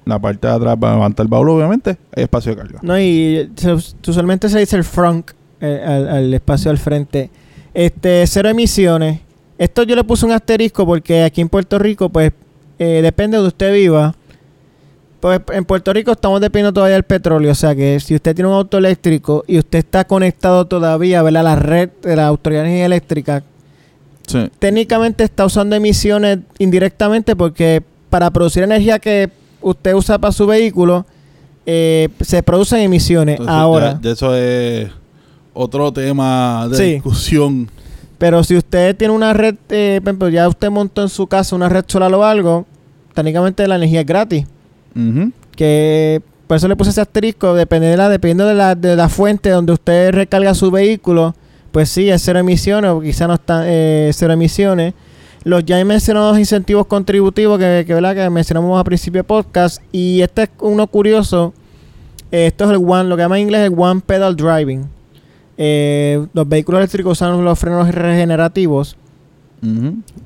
La parte de atrás va a levantar el baúl, obviamente, hay espacio de carga. No, y se- usualmente se dice el eh, al, al espacio al frente. Este, cero emisiones. Esto yo le puse un asterisco porque aquí en Puerto Rico, pues, eh, depende de donde usted viva. Pues en Puerto Rico estamos dependiendo todavía del petróleo. O sea que si usted tiene un auto eléctrico y usted está conectado todavía ¿verdad? a la red de la Autoridad de Energía Eléctrica, Sí. técnicamente está usando emisiones indirectamente porque para producir energía que usted usa para su vehículo, eh, se producen emisiones Entonces, ahora. ya- ya eso es otro tema de Sí. discusión. Pero si usted tiene una red, eh, por ejemplo, ya usted montó en su casa una red solar o algo, técnicamente la energía es gratis. Que por eso le puse ese asterisco, depende de la, dependiendo de la, de la fuente donde usted recarga su vehículo, pues sí, es cero emisiones, o quizá no está eh, cero emisiones. Los ya mencionados incentivos contributivos que, que, ¿verdad? que mencionamos a principio de podcast. Y este es uno curioso. Esto es el One, lo que llama en inglés el One Pedal Driving. Eh, los vehículos eléctricos usan los frenos regenerativos.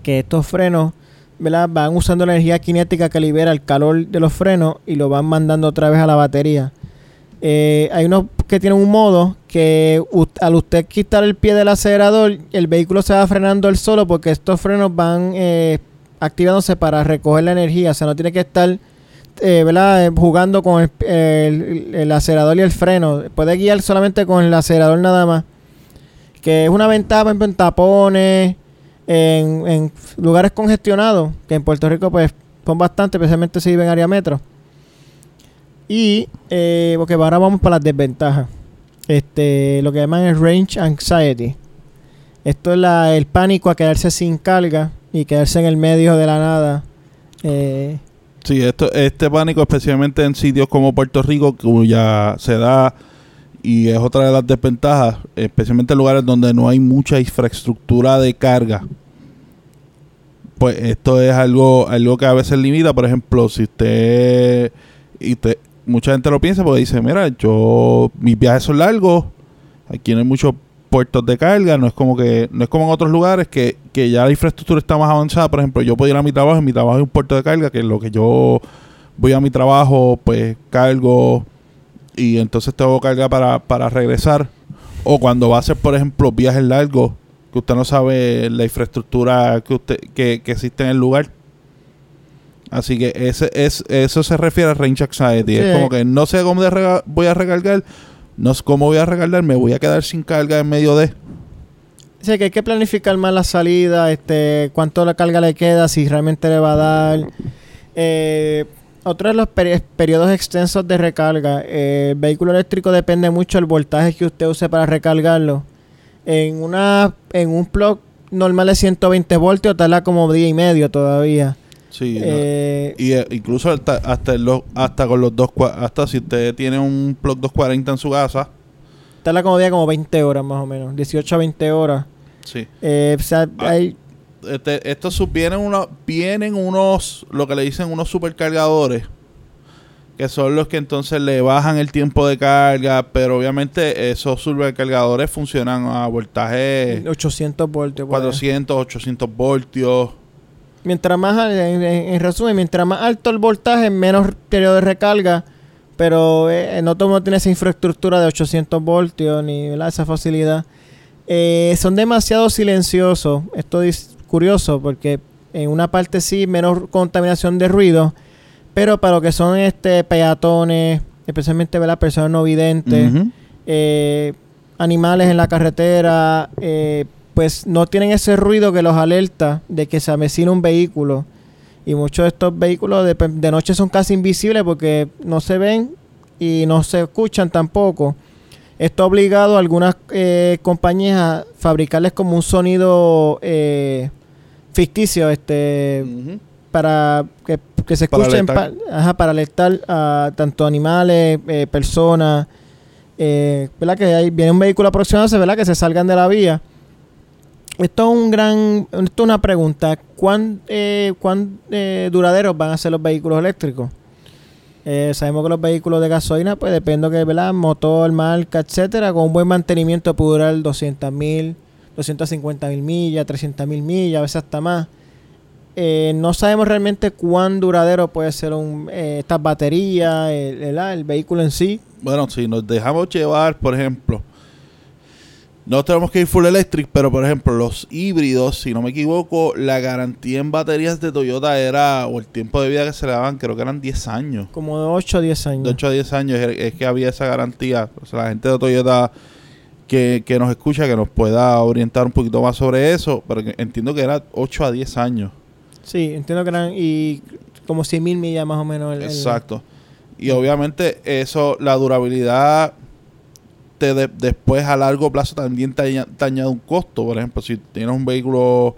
Que estos frenos ¿verdad? van usando la energía cinética que libera el calor de los frenos y lo van mandando otra vez a la batería. Eh, hay unos que tienen un modo que al usted quitar el pie del acelerador, el vehículo se va frenando él solo porque estos frenos van eh, activándose para recoger la energía. O sea, no tiene que estar eh, ¿verdad? jugando con el, acelerador y el freno. Puede guiar solamente con el acelerador nada más. Que es una ventaja en tapones, en, en lugares congestionados, que en Puerto Rico pues son bastante, especialmente si viven en área metro. Y, eh, porque ahora vamos para las desventajas. Este, lo que llaman el range anxiety. Esto es la, el pánico a quedarse sin carga y quedarse en el medio de la nada. Eh, sí, esto, este pánico, especialmente en sitios como Puerto Rico, ya se da y es otra de las desventajas, especialmente en lugares donde no hay mucha infraestructura de carga. Pues esto es algo, algo que a veces limita. Por ejemplo, si usted, y te, mucha gente lo piensa porque dice, mira, yo mis viajes son largos, aquí no hay muchos puertos de carga, no es como que no es como en otros lugares que, que ya la infraestructura está más avanzada, por ejemplo, yo puedo ir a mi trabajo, en mi trabajo hay un puerto de carga, que es lo que yo voy a mi trabajo, pues cargo y entonces tengo carga para, para regresar. O cuando va a hacer, por ejemplo, viajes largos que usted no sabe la infraestructura que usted que, que existe en el lugar. Así que ese, es, eso se refiere a range anxiety. Es como que no sé cómo voy a recargar, no sé cómo voy a recargar, me voy a quedar sin carga en medio de. Sí, que hay que planificar más la salida, este, cuánto la carga le queda, si realmente le va a dar. Eh, otro de los periodos extensos de recarga. Eh, el vehículo eléctrico depende mucho del voltaje que usted use para recargarlo. En una en un plug normal de 120 voltios tarda como día y medio todavía. Sí, eh, y eh, incluso hasta, hasta, hasta con los dos, hasta si usted tiene un plug 240 en su casa. Está la comodidad como 20 horas más o menos, 18 a 20 horas. Sí. Eh, o sea, ah, hay, este, estos vienen unos, vienen unos, lo que le dicen unos supercargadores, que son los que entonces le bajan el tiempo de carga, pero obviamente esos supercargadores funcionan a voltaje 800 voltios. 400, 800 voltios. Mientras más, en, resumen, mientras más alto el voltaje, menos periodo de recarga. Pero eh, no todo mundo tiene esa infraestructura de 800 voltios ni esa facilidad. Eh, son demasiado silenciosos. Esto es curioso porque en una parte sí, menos contaminación de ruido. Pero para lo que son este peatones, especialmente las personas no videntes, eh, animales en la carretera, eh, pues no tienen ese ruido que los alerta de que se avecina un vehículo. Y muchos de estos vehículos de, noche son casi invisibles porque no se ven y no se escuchan tampoco. Esto ha obligado a algunas eh, compañías a fabricarles como un sonido eh, ficticio este para que, se escuchen para alertar, a tanto animales, eh, personas. ¿Verdad? Que hay, viene un vehículo aproximándose, ¿verdad? Que se salgan de la vía esto es un gran, esto es una pregunta. ¿Cuán, eh, cuán eh, duraderos van a ser los vehículos eléctricos? Eh, sabemos que los vehículos de gasolina, pues depende de ¿verdad? motor, marca, etcétera. Con un buen mantenimiento puede durar 200 mil, 250 mil millas, 300 mil millas, a veces hasta más. no sabemos realmente cuán duradero puede ser un, estas baterías, el, el, vehículo en sí. Bueno, si nos dejamos llevar, por ejemplo, no tenemos que ir full electric, pero por ejemplo, los híbridos, si no me equivoco, la garantía en baterías de Toyota era, o el tiempo de vida que se le daban, creo que eran 10 años. Como de 8 a 10 años. De 8 a 10 años es que había esa garantía. O sea, la gente de Toyota que, que nos escucha, que nos pueda orientar un poquito más sobre eso, pero entiendo que era 8 a 10 años. Sí, entiendo que eran y como 100 mil millas más o menos. Exacto. Y obviamente eso, la durabilidad después a largo plazo también te, añade un costo. Por ejemplo, si tienes un vehículo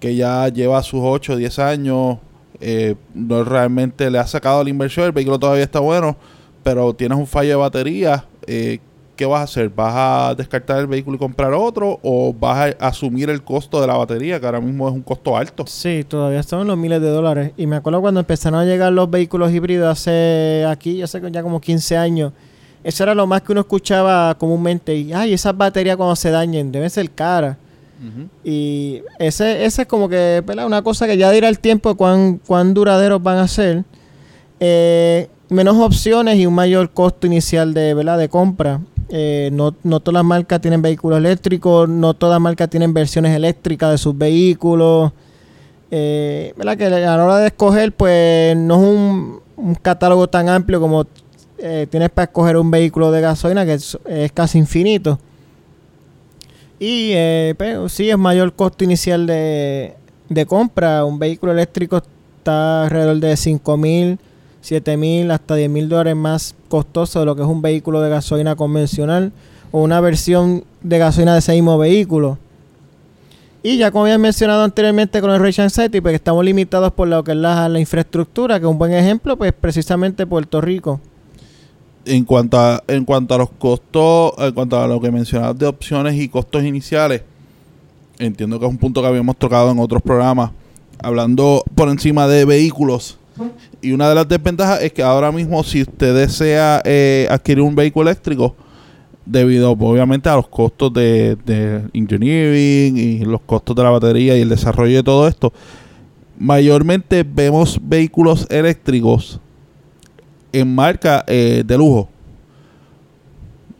que ya lleva sus 8 o 10 años, eh, no realmente le has sacado la inversión, el vehículo todavía está bueno, pero tienes un fallo de batería, eh, ¿qué vas a hacer? ¿Vas a descartar el vehículo y comprar otro o vas a asumir el costo de la batería, que ahora mismo es un costo alto? Sí, todavía están en los miles de dólares. Y me acuerdo cuando empezaron a llegar los vehículos híbridos hace aquí, ya sé ya como 15 años. Eso era lo más que uno escuchaba comúnmente. Y, ay, esas baterías cuando se dañen deben ser caras. Y ese, ese es como que una cosa que ya dirá el tiempo de cuán, cuán duraderos van a ser. Eh, menos opciones y un mayor costo inicial de, ¿verdad? de compra. Eh, no, no todas las marcas tienen vehículos eléctricos, no todas las marcas tienen versiones eléctricas de sus vehículos. Eh, ¿verdad? Que a la hora de escoger, pues no es un, un catálogo tan amplio como eh, tienes para escoger un vehículo de gasolina, que es, casi infinito. Y eh, pero sí es mayor costo inicial de, de compra. Un vehículo eléctrico está alrededor de 5 mil 7 mil hasta 10 mil dólares más costoso de lo que es un vehículo de gasolina convencional o una versión de gasolina de ese mismo vehículo. Y ya como había mencionado anteriormente con el Rage Anxiety, pues estamos limitados por lo que es la, infraestructura, que es un buen ejemplo, pues precisamente Puerto Rico. En cuanto a, en cuanto a los costos, en cuanto a lo que mencionabas de opciones y costos iniciales, entiendo que es un punto que habíamos tocado en otros programas, hablando por encima de vehículos. Y una de las desventajas es que ahora mismo si usted desea eh, adquirir un vehículo eléctrico, debido obviamente a los costos de, engineering y los costos de la batería y el desarrollo de todo esto, mayormente vemos vehículos eléctricos en marca eh, de lujo.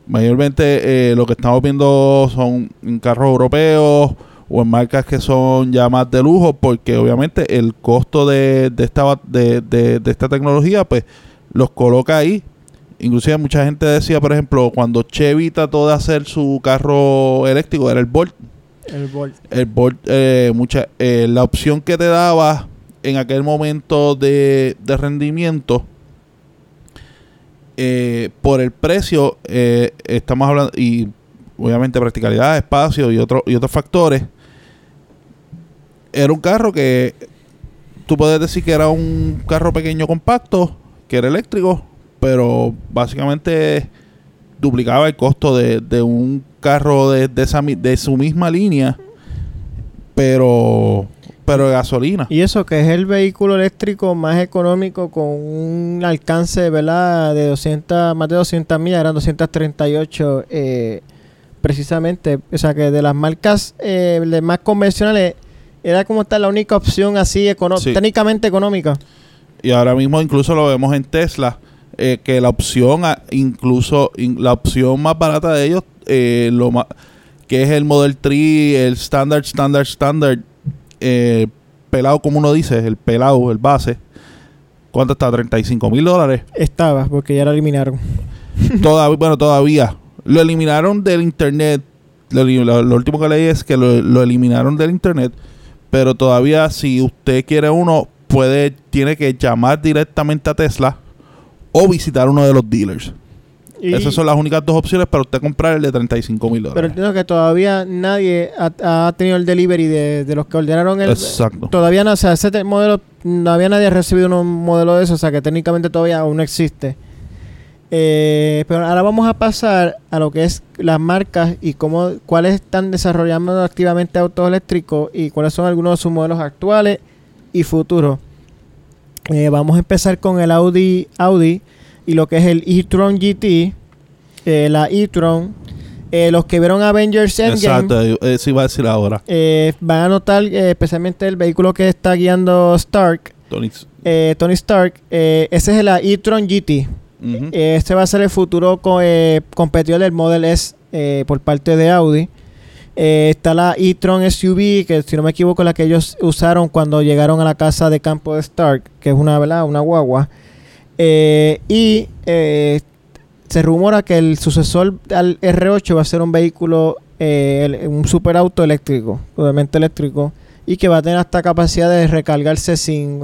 Mayormente eh, lo que estamos viendo son carros europeos o en marcas que son ya más de lujo, porque obviamente el costo de, de esta, de, de, esta tecnología, pues los coloca ahí. Inclusive mucha gente decía, por ejemplo, cuando Chevy trató de hacer su carro eléctrico, era el Bolt. El Bolt. El Bolt, eh, mucha, eh, la opción que te daba en aquel momento de, de rendimiento, eh, por el precio, estamos hablando, y obviamente practicalidad, espacio y, otro, y otros factores, era un carro que tú puedes decir que era un carro pequeño compacto, que era eléctrico, pero básicamente duplicaba el costo de, un carro de, esa, de su misma línea, pero pero de gasolina. Y eso que es el vehículo eléctrico más económico con un alcance, ¿verdad? De 200, más de 200 millas, eran 238 eh, precisamente. O sea que de las marcas eh, más convencionales era como está la única opción así técnicamente económica. Y ahora mismo incluso lo vemos en Tesla, eh, que la opción, incluso la opción más barata de ellos, eh, lo más, que es el Model 3, el Standard, Standard, Standard, eh, pelado como uno dice, el pelado, el base. ¿Cuánto está? ¿35 mil dólares? Estaba, porque ya lo eliminaron. todavía, bueno, todavía. Lo eliminaron del internet. Lo, último que leí es que lo eliminaron del internet pero todavía si usted quiere uno, puede, tiene que llamar directamente a Tesla o visitar uno de los dealers. Esas son las únicas dos opciones para usted comprar el de 35 mil dólares. Pero entiendo que todavía nadie ha, tenido el delivery de, los que ordenaron el. Exacto. Todavía no, o sea, ese modelo, todavía nadie ha recibido un modelo de eso, o sea que técnicamente todavía aún no existe. Eh, pero ahora vamos a pasar a lo que es las marcas y cómo, cuáles están desarrollando activamente autos eléctricos y cuáles son algunos de sus modelos actuales y futuros. Eh, vamos a empezar con el Audi Audi y lo que es el e-tron GT, eh, la e-tron. los que vieron Avengers Endgame, Exacto, eso iba a decir ahora. van a notar especialmente el vehículo que está guiando Stark, Tony, Tony Stark. ese es el e-tron GT. Este va a ser el futuro eh, competidor del Model S eh, por parte de Audi. Eh, está la e-tron SUV, que si no me equivoco, la que ellos usaron cuando llegaron a la casa de campo de Stark, que es una, ¿verdad? una guagua. Y se rumora que el sucesor al R8 va a ser un vehículo, un superauto eléctrico, obviamente eléctrico, y que va a tener hasta capacidad de recargarse sin,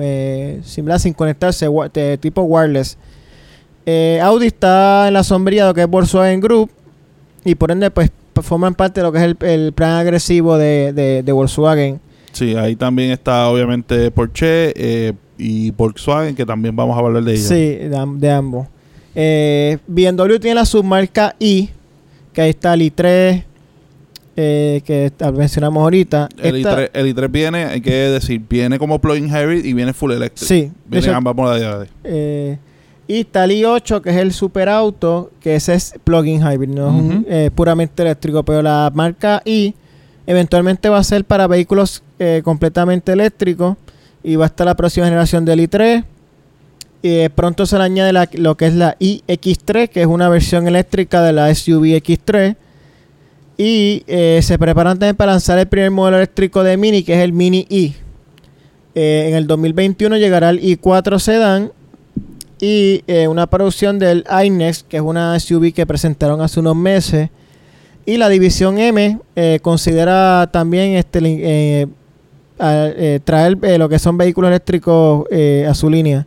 sin, sin conectarse, de tipo wireless. Eh, Audi está en la sombría de lo que es Volkswagen Group y por ende pues forman parte de lo que es el, plan agresivo de, Volkswagen. Sí, ahí también está obviamente Porsche eh, y Volkswagen que también vamos a hablar de ellos. Sí, de, ambos. Eh, BMW tiene la submarca I que ahí está el i3, eh, que mencionamos ahorita. El, Esta- i3, el i3 viene, hay que decir, viene como plug-in hybrid y viene full electric. Sí, de Viene hecho, ambas modalidades. eh, y está el i8, que es el superauto, que ese es plug-in hybrid, no es un, eh, puramente eléctrico. Pero la marca i eventualmente va a ser para vehículos eh, completamente eléctricos y va a estar la próxima generación del i3. Y eh, pronto se le añade lo que es la iX3, que es una versión eléctrica de la SUV X3. Y eh, se preparan también para lanzar el primer modelo eléctrico de Mini, que es el Mini i. Eh, en el 2021 llegará el i4 Sedan y eh, una producción del iNext, que es una SUV que presentaron hace unos meses. Y la división M considera también este, eh, traer eh, lo que son vehículos eléctricos eh, a su línea.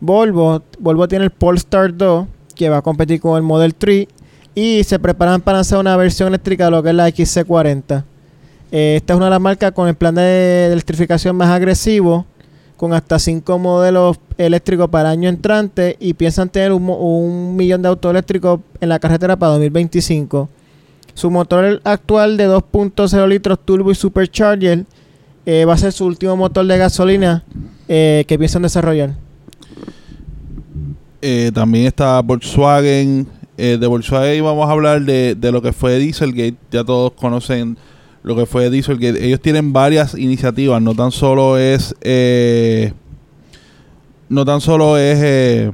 Volvo, Volvo tiene el Polestar 2, que va a competir con el Model 3. Y se preparan para lanzar una versión eléctrica de lo que es la XC40. Eh, esta es una de las marcas con el plan de, electrificación más agresivo, con hasta 5 modelos eléctricos para año entrante y piensan tener un, un millón de autos eléctricos en la carretera para 2025. Su motor actual de 2.0 litros turbo y supercharger eh, va a ser su último motor de gasolina eh, que piensan desarrollar. Eh, también está Volkswagen. Eh, de Volkswagen vamos a hablar de, de lo que fue Dieselgate. Ya todos conocen lo que fue Dieselgate. Ellos tienen varias iniciativas. No tan solo es... eh, no tan solo es... eh,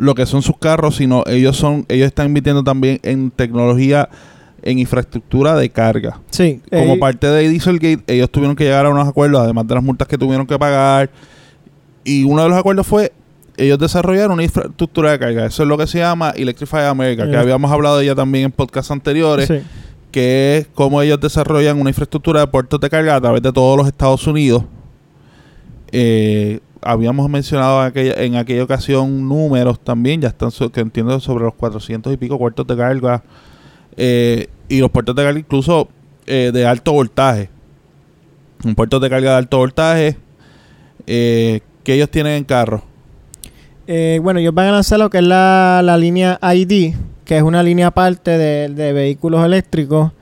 lo que son sus carros, sino ellos son ellos están invirtiendo también en tecnología, en infraestructura de carga. Sí, Como eh, parte de Dieselgate, ellos tuvieron que llegar a unos acuerdos, además de las multas que tuvieron que pagar. Y uno de los acuerdos fue ellos desarrollaron una infraestructura de carga. Eso es lo que se llama Electrify America, que Eh. habíamos hablado de ella también en podcasts anteriores, sí. que es cómo ellos desarrollan una infraestructura de puertos de carga a través de todos los Estados Unidos. Eh, habíamos mencionado en aquella, en aquella ocasión números también, ya están, so- que entiendo, sobre los 400 y pico puertos de carga. Eh, y los puertos de carga incluso eh, de alto voltaje. Un puerto de carga de alto voltaje eh, que ellos tienen en carro. Bueno, ellos van a lanzar lo que es la, la línea ID, que es una línea aparte de, de vehículos eléctricos.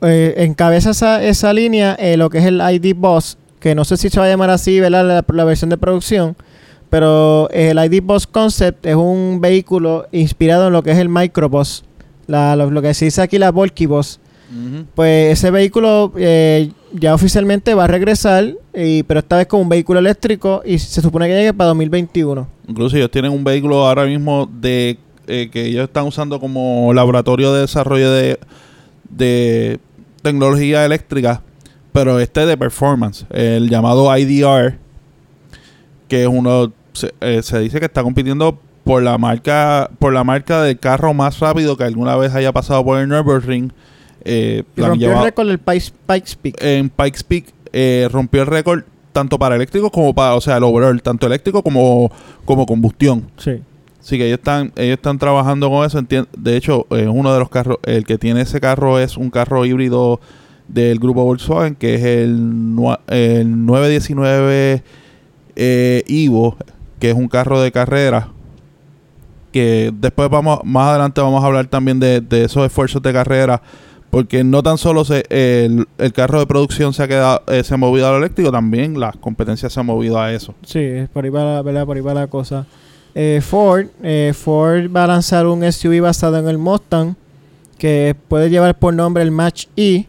Encabeza esa, esa línea lo que es el ID Boss, que no sé si se va a llamar así, ¿verdad? La, la versión de producción. Pero el ID Boss Concept es un vehículo inspirado en lo que es el Microbus. La, lo, lo que se dice aquí la Volky Boss. Pues ese vehículo eh, ya oficialmente va a regresar, y, pero esta vez con un vehículo eléctrico y se supone que llegue para 2021. Incluso ellos tienen un vehículo ahora mismo de eh, que ellos están usando como laboratorio de desarrollo de, de tecnología eléctrica, pero este de performance, el llamado IDR, que es uno se, eh, se dice que está compitiendo por la marca por la marca del carro más rápido que alguna vez haya pasado por el Nürburgring. Eh, Y la rompió el récord del Pikes, Pikes Peak. en Pikes Peak eh, rompió el récord tanto para eléctricos como para, o sea, el overall, tanto eléctrico como, como combustión. Sí. Así que ellos están, ellos están trabajando con eso. De hecho, eh, uno de los carros, el que tiene ese carro es un carro híbrido del grupo Volkswagen, que es el, el 919 eh, Evo, que es un carro de carrera. Que después vamos, más adelante vamos a hablar también de, de esos esfuerzos de carrera. Porque no tan solo se, el, el carro de producción se ha quedado, eh, se ha movido a lo eléctrico, también las competencias se han movido a eso. Sí, por ahí va la, ¿verdad? Por ahí va la cosa. Eh, Ford, eh, Ford va a lanzar un SUV basado en el Mustang que puede llevar por nombre el Match E.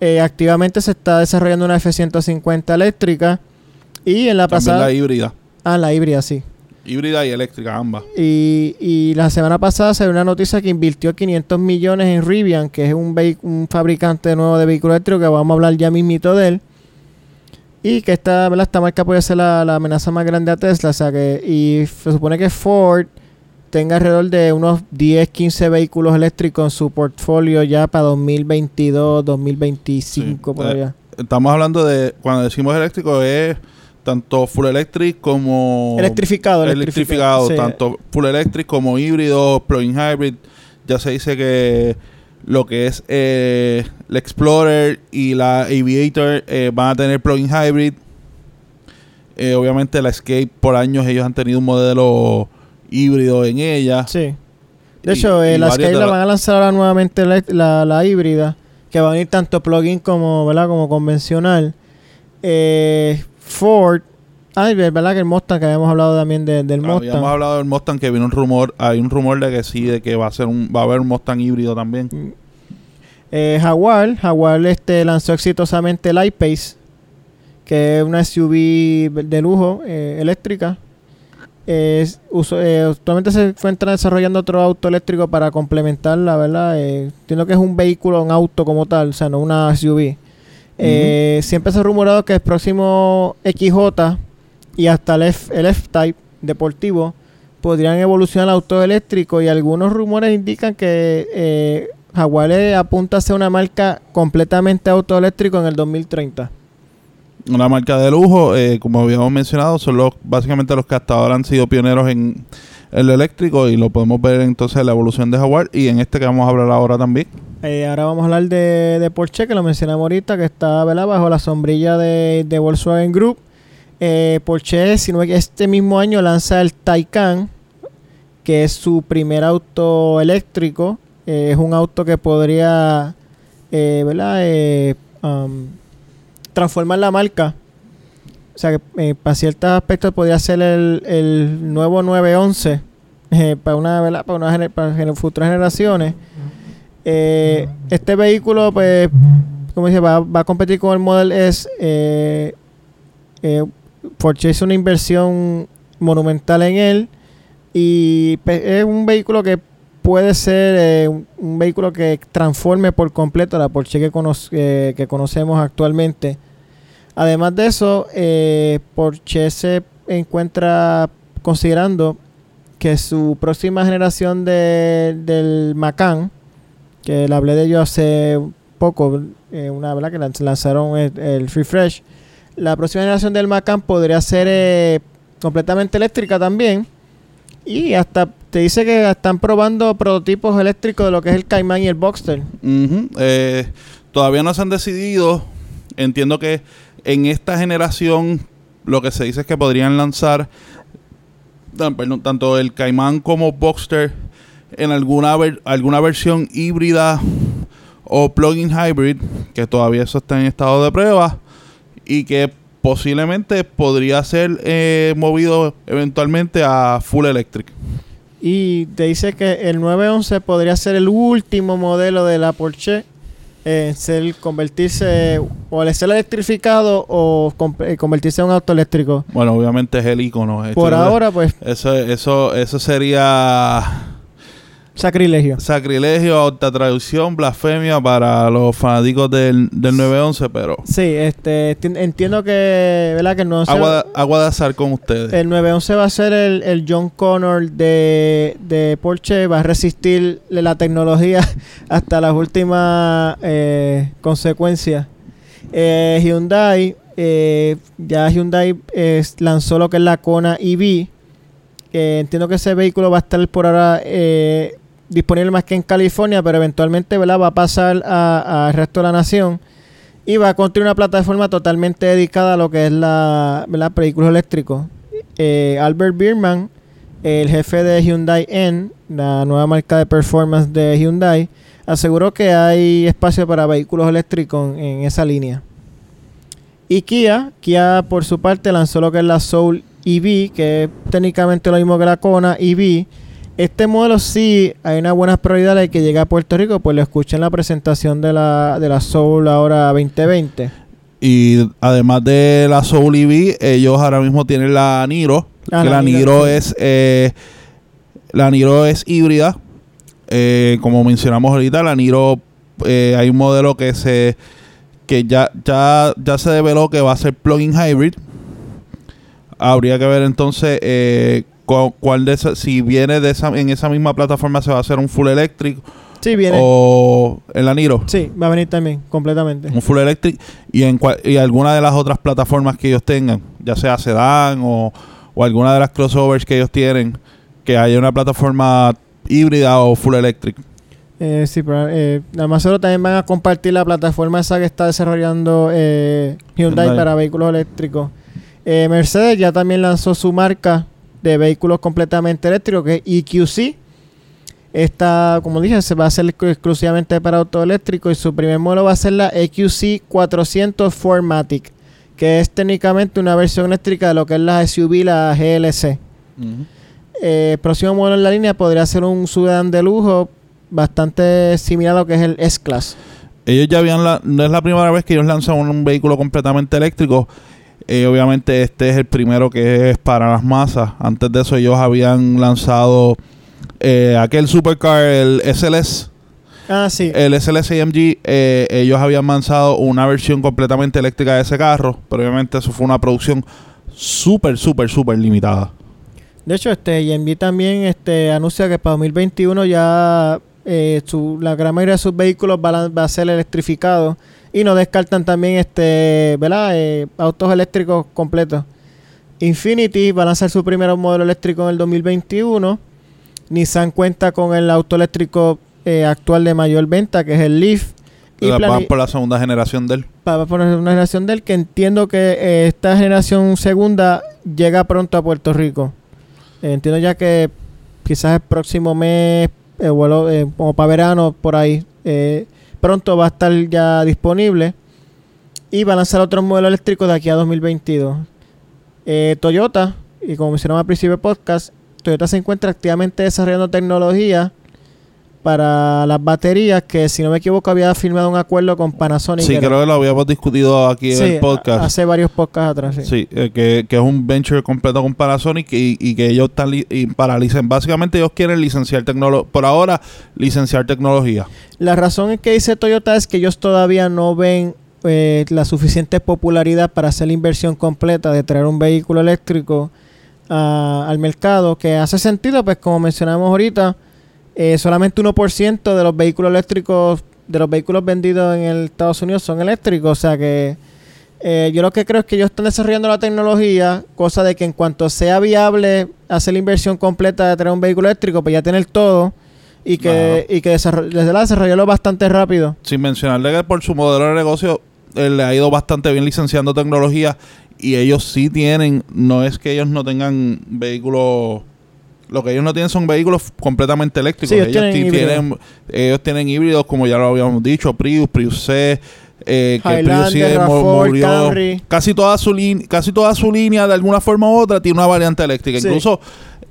Eh, activamente se está desarrollando una F-150 eléctrica y en la También pasada... la híbrida. ah, la híbrida, sí. Híbrida y eléctrica, ambas. Y, y la semana pasada se dio una noticia que invirtió 500 millones en Rivian, que es un, un fabricante nuevo de vehículos eléctricos, que vamos a hablar ya mismito de él. Y que esta, ¿verdad? esta marca puede ser la, la amenaza más grande a Tesla. O sea que, y se supone que Ford tenga alrededor de unos 10, 15 vehículos eléctricos en su portfolio ya para 2022, 2025, Sí, por eh, allá. Estamos hablando de, cuando decimos eléctrico, es tanto full electric como Electrificado, electrificado, sí. tanto full electric como híbrido, plug-in hybrid. Ya se dice que lo que es eh, el Explorer y la Aviator eh, van a tener plug-in hybrid. Eh, obviamente la Escape por años ellos han tenido un modelo híbrido en ella. Sí. De hecho, eh, y que de la la- van a lanzar ahora nuevamente la, la- la híbrida, que va a venir tanto plugin como, ¿verdad? como convencional. Eh, Ford, ay, ¿verdad? Que el Mustang, que habíamos hablado también de- del Habíamos Mustang. hablado del Mustang que vino un rumor, hay un rumor de que sí, de que va a ser un, va a haber un Mustang híbrido también. Eh, Jaguar, Jaguar este, lanzó exitosamente el I-Pace, que es una SUV de lujo eh, eléctrica. Es uso- eh, actualmente se encuentra desarrollando otro auto eléctrico para complementarla, ¿verdad? Eh, entiendo que es un vehículo, un auto como tal, o sea, no una SUV. Eh, Siempre se ha rumorado que el próximo XJ y hasta el el F-Type deportivo podrían evolucionar al auto eléctrico y algunos rumores indican que eh, Jaguar apunta a ser una marca completamente autoeléctrico en el 2030. Una marca de lujo, eh, como habíamos mencionado, son los básicamente los que hasta ahora han sido pioneros en, lo eléctrico y lo podemos ver entonces en la evolución de Jaguar y en este que vamos a hablar ahora también. Eh, ahora vamos a hablar de, de Porsche, que lo mencionamos ahorita, que está ¿verdad? bajo la sombrilla de, Volkswagen Group. Eh, Porsche, si no este mismo año lanza el Taycan, que es su primer auto eléctrico. Eh, es un auto que podría ¿verdad? Um, transformar la marca. O sea, que para ciertos aspectos podría ser el, el nuevo 911 eh, para una ¿verdad? para, una futuras generaciones. Eh, este vehículo, pues, como dice, va, va a competir con el Model S. Eh, eh, Porsche hizo una inversión monumental en él y pe- es un vehículo que puede ser eh, un, vehículo que transforme por completo la Porsche que, cono- que conocemos actualmente. Además de eso, Porsche se encuentra considerando que su próxima generación de, del Macan, que le hablé de ello hace poco, eh, una verdad que lanz- lanzaron el, el refresh, la próxima generación del Macan podría ser eh, completamente eléctrica también. Y hasta te dice que están probando prototipos eléctricos de lo que es el Cayman y el Boxster. Eh, todavía no se han decidido. Entiendo que en esta generación lo que se dice es que podrían lanzar tanto el Cayman como Boxster en alguna ver- alguna versión híbrida o plug-in hybrid, que todavía eso está en estado de prueba y que posiblemente podría ser eh, movido eventualmente a full electric. Y te dice que el 911 podría ser el último modelo de la Porsche en ser convertirse o al ser electrificado o eh, convertirse en un auto eléctrico. Bueno, obviamente es el icono. Por ahora, pues, Eso, eso, eso sería sacrilegio. sacrilegio, alta traducción, blasfemia para los fanáticos del, del 911, pero Sí, este, enti- entiendo que, ¿verdad? Que el 911, agua, de- azar con ustedes. el 911 va a ser el, el John Connor de, de Porsche, va a resistir la tecnología hasta las últimas eh, consecuencias. Eh, Hyundai, eh, ya Hyundai eh, lanzó lo que es la Kona EV. que entiendo que ese vehículo va a estar por ahora eh, disponible más que en California, pero eventualmente va a pasar al resto de la nación y va a construir una plataforma totalmente dedicada a lo que es la ¿verdad? vehículos eléctricos. Eh, Albert Bierman, el jefe de Hyundai N, la nueva marca de performance de Hyundai, aseguró que hay espacio para vehículos eléctricos en, en esa línea. Y Kia, Kia por su parte lanzó lo que es la Soul EV, que es técnicamente lo mismo que la Kona EV. Este modelo sí hay una buena probabilidad de que llegue a Puerto Rico, pues lo escuché en la presentación de la, de la Soul ahora 2020. Y además de la Soul EV, ellos ahora mismo tienen la Niro. Ah, que la la Niro, Niro sí. es eh, la Niro es híbrida. Eh, como mencionamos ahorita, la Niro eh, hay un modelo que se que ya, ya, ya se develó que va a ser plug-in hybrid. Habría que ver entonces cuál de esas, si viene de esa, en esa misma plataforma se va a hacer un full electric Sí, viene. o en la Niro. Sí, va a venir también, completamente. un full electric y en cual- y alguna de las otras plataformas que ellos tengan, ya sea sedán o, o alguna de las crossovers que ellos tienen, que haya una plataforma híbrida o full electric. Eh, sí, pero eh, además solo también van a compartir la plataforma esa que está desarrollando eh, Hyundai, Hyundai. para vehículos eléctricos. Eh, Mercedes ya también lanzó su marca de vehículos completamente eléctricos, que es EQC. Esta, como dije, se va a hacer exclusivamente para auto eléctrico y su primer modelo va a ser la EQC 400 Formatic, que es técnicamente una versión eléctrica de lo que es la SUV, la GLC. Eh, el próximo modelo en la línea podría ser un sedán de lujo bastante similar a lo que es el S-Class. Ellos ya habían, no es la primera vez que ellos lanzan un, vehículo completamente eléctrico. Eh, obviamente este es el primero que es para las masas. Antes de eso ellos habían lanzado eh, aquel supercar, el SLS. Ah, sí. El SLS AMG, ellos habían lanzado una versión completamente eléctrica de ese carro, pero obviamente eso fue una producción súper, súper, súper limitada. De hecho, este YMB también este, anuncia que para 2021 ya eh, la gran mayoría de sus vehículos va a, ser electrificados y no descartan también este, ¿verdad? Eh, autos eléctricos completos. Infinity va a lanzar su primer modelo eléctrico en el 2021. Nissan cuenta con el auto eléctrico eh, actual de mayor venta, que es el Leaf. Y van por la segunda generación de él. Va por la segunda generación de él, que entiendo que esta generación segunda llega pronto a Puerto Rico. Eh, entiendo ya que quizás el próximo mes, eh, vuelo, eh, como para verano, por ahí, pronto va a estar ya disponible. Y va a lanzar otro modelo eléctrico de aquí a 2022. Toyota, y como mencionamos al principio del podcast, Toyota se encuentra activamente desarrollando tecnología para las baterías que si no me equivoco había firmado un acuerdo con Panasonic. Sí, creo que lo habíamos discutido aquí en el podcast. hace varios podcasts atrás. Sí, sí eh, que, es un venture completo con Panasonic y, que ellos están y para básicamente ellos quieren licenciar tecnología, por ahora licenciar tecnología. La razón en que dice Toyota es que ellos todavía no ven eh, la suficiente popularidad para hacer la inversión completa de traer un vehículo eléctrico ah, al mercado, que hace sentido, pues como mencionamos ahorita, eh, solamente 1% de los vehículos eléctricos, de los vehículos vendidos en el Estados Unidos son eléctricos. O sea que eh, yo lo que creo es que ellos están desarrollando la tecnología, cosa de que en cuanto sea viable hacer la inversión completa de tener un vehículo eléctrico, pues ya tener todo y que, y que la desarrollarlo bastante rápido. Sin mencionarle que por su modelo de negocio eh, le ha ido bastante bien licenciando tecnología y ellos sí tienen, no es que ellos no tengan vehículos lo que ellos no tienen son vehículos completamente eléctricos. ellos, tienen, ellos tienen híbridos, como ya lo habíamos dicho, Prius, Prius C, eh, que Prius C murió. Casi toda su casi toda su línea, de alguna forma u otra, tiene una variante eléctrica. Incluso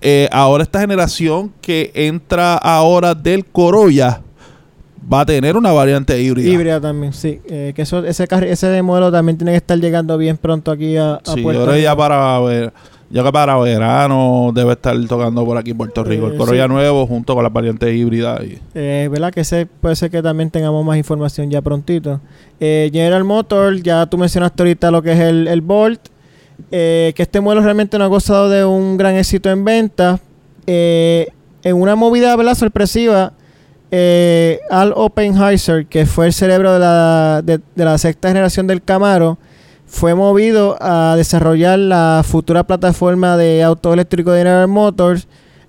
eh, ahora esta generación que entra ahora del Corolla va a tener una variante híbrida. Híbrida también, sí. Eh, que eso, ese, ese modelo también tiene que estar llegando bien pronto aquí a, a sí, ahora ya para ver yo que para verano debe estar tocando por aquí Puerto Rico. el eh, Corolla nuevo junto con las variantes híbridas. Y... Eh, ¿Verdad? Que ese puede ser que también tengamos más información ya prontito. Eh, General Motors, ya tú mencionaste ahorita lo que es el, el Bolt. Eh, que este modelo realmente no ha gozado de un gran éxito en venta. en una movida ¿verdad? sorpresiva, Al Oppenheiser, que fue el cerebro de la, de la sexta generación del Camaro, fue movido a desarrollar la futura plataforma de auto eléctrico de General Motors.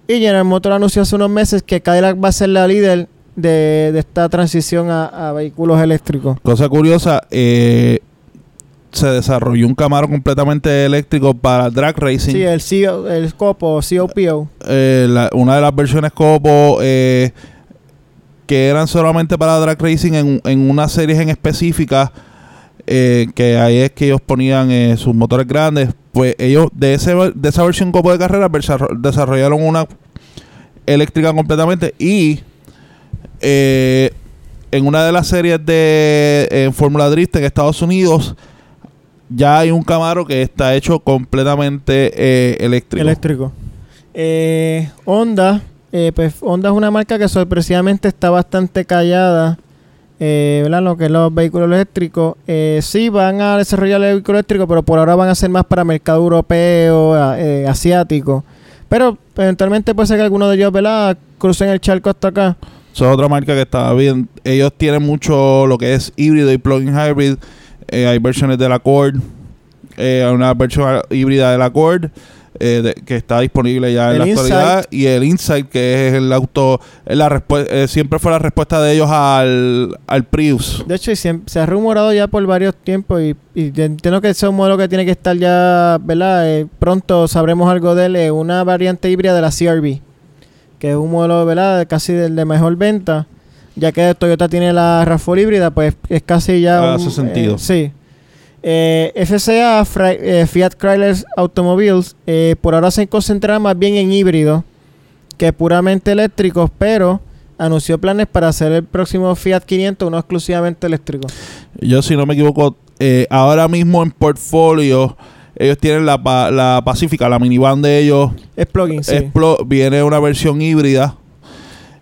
Y General Motors anunció hace unos meses que Cadillac va a ser la líder de, esta transición a, vehículos eléctricos. Cosa curiosa, eh, se desarrolló un Camaro completamente eléctrico para drag racing. Sí, el, CO, el Copo, COPO. Eh, una de las versiones Copo eh, que eran solamente para drag racing en, en una serie en específica eh, que ahí es que ellos ponían eh, sus motores grandes, pues ellos de, ese, de esa versión copo de carrera desarrollaron una eléctrica completamente y eh, en una de las series de Fórmula Drift en Estados Unidos ya hay un Camaro que está hecho completamente eléctrico. Eléctrico. Honda, pues Honda es una marca que sorpresivamente está bastante callada eh, ¿verdad? Lo que es los vehículos eléctricos. Eh, sí, van a desarrollar el vehículo eléctrico, pero por ahora van a ser más para mercado europeo, eh, asiático. Pero eventualmente puede ser que alguno de ellos, ¿verdad? Crucen el charco hasta acá. Esa es otra marca que está bien. Ellos tienen mucho lo que es híbrido y plug-in hybrid. Eh, hay versiones de la Accord. hay una versión híbrida de la Accord. Eh, que está disponible ya en la actualidad y el Insight que es el auto la eh, siempre fue la respuesta de ellos al, al Prius de hecho se, ha rumorado ya por varios tiempos y, entiendo que ese es un modelo que tiene que estar ya verdad eh, pronto sabremos algo de él una variante híbrida de la CRV que es un modelo ¿verdad? casi del de mejor venta, ya que Toyota tiene la RAV4 híbrida, pues es casi ya... Ah, un, sentido. eh, sí. Eh, FCA, eh, Fiat Chrysler Automobiles, eh, por ahora se concentra más bien en híbridos que puramente eléctricos, pero anunció planes para hacer el próximo Fiat 500 uno exclusivamente eléctrico. Yo, si no me equivoco, eh, ahora mismo en portfolio, ellos tienen la, la Pacífica, la minivan de ellos. Es plugin, sí. es viene una versión híbrida.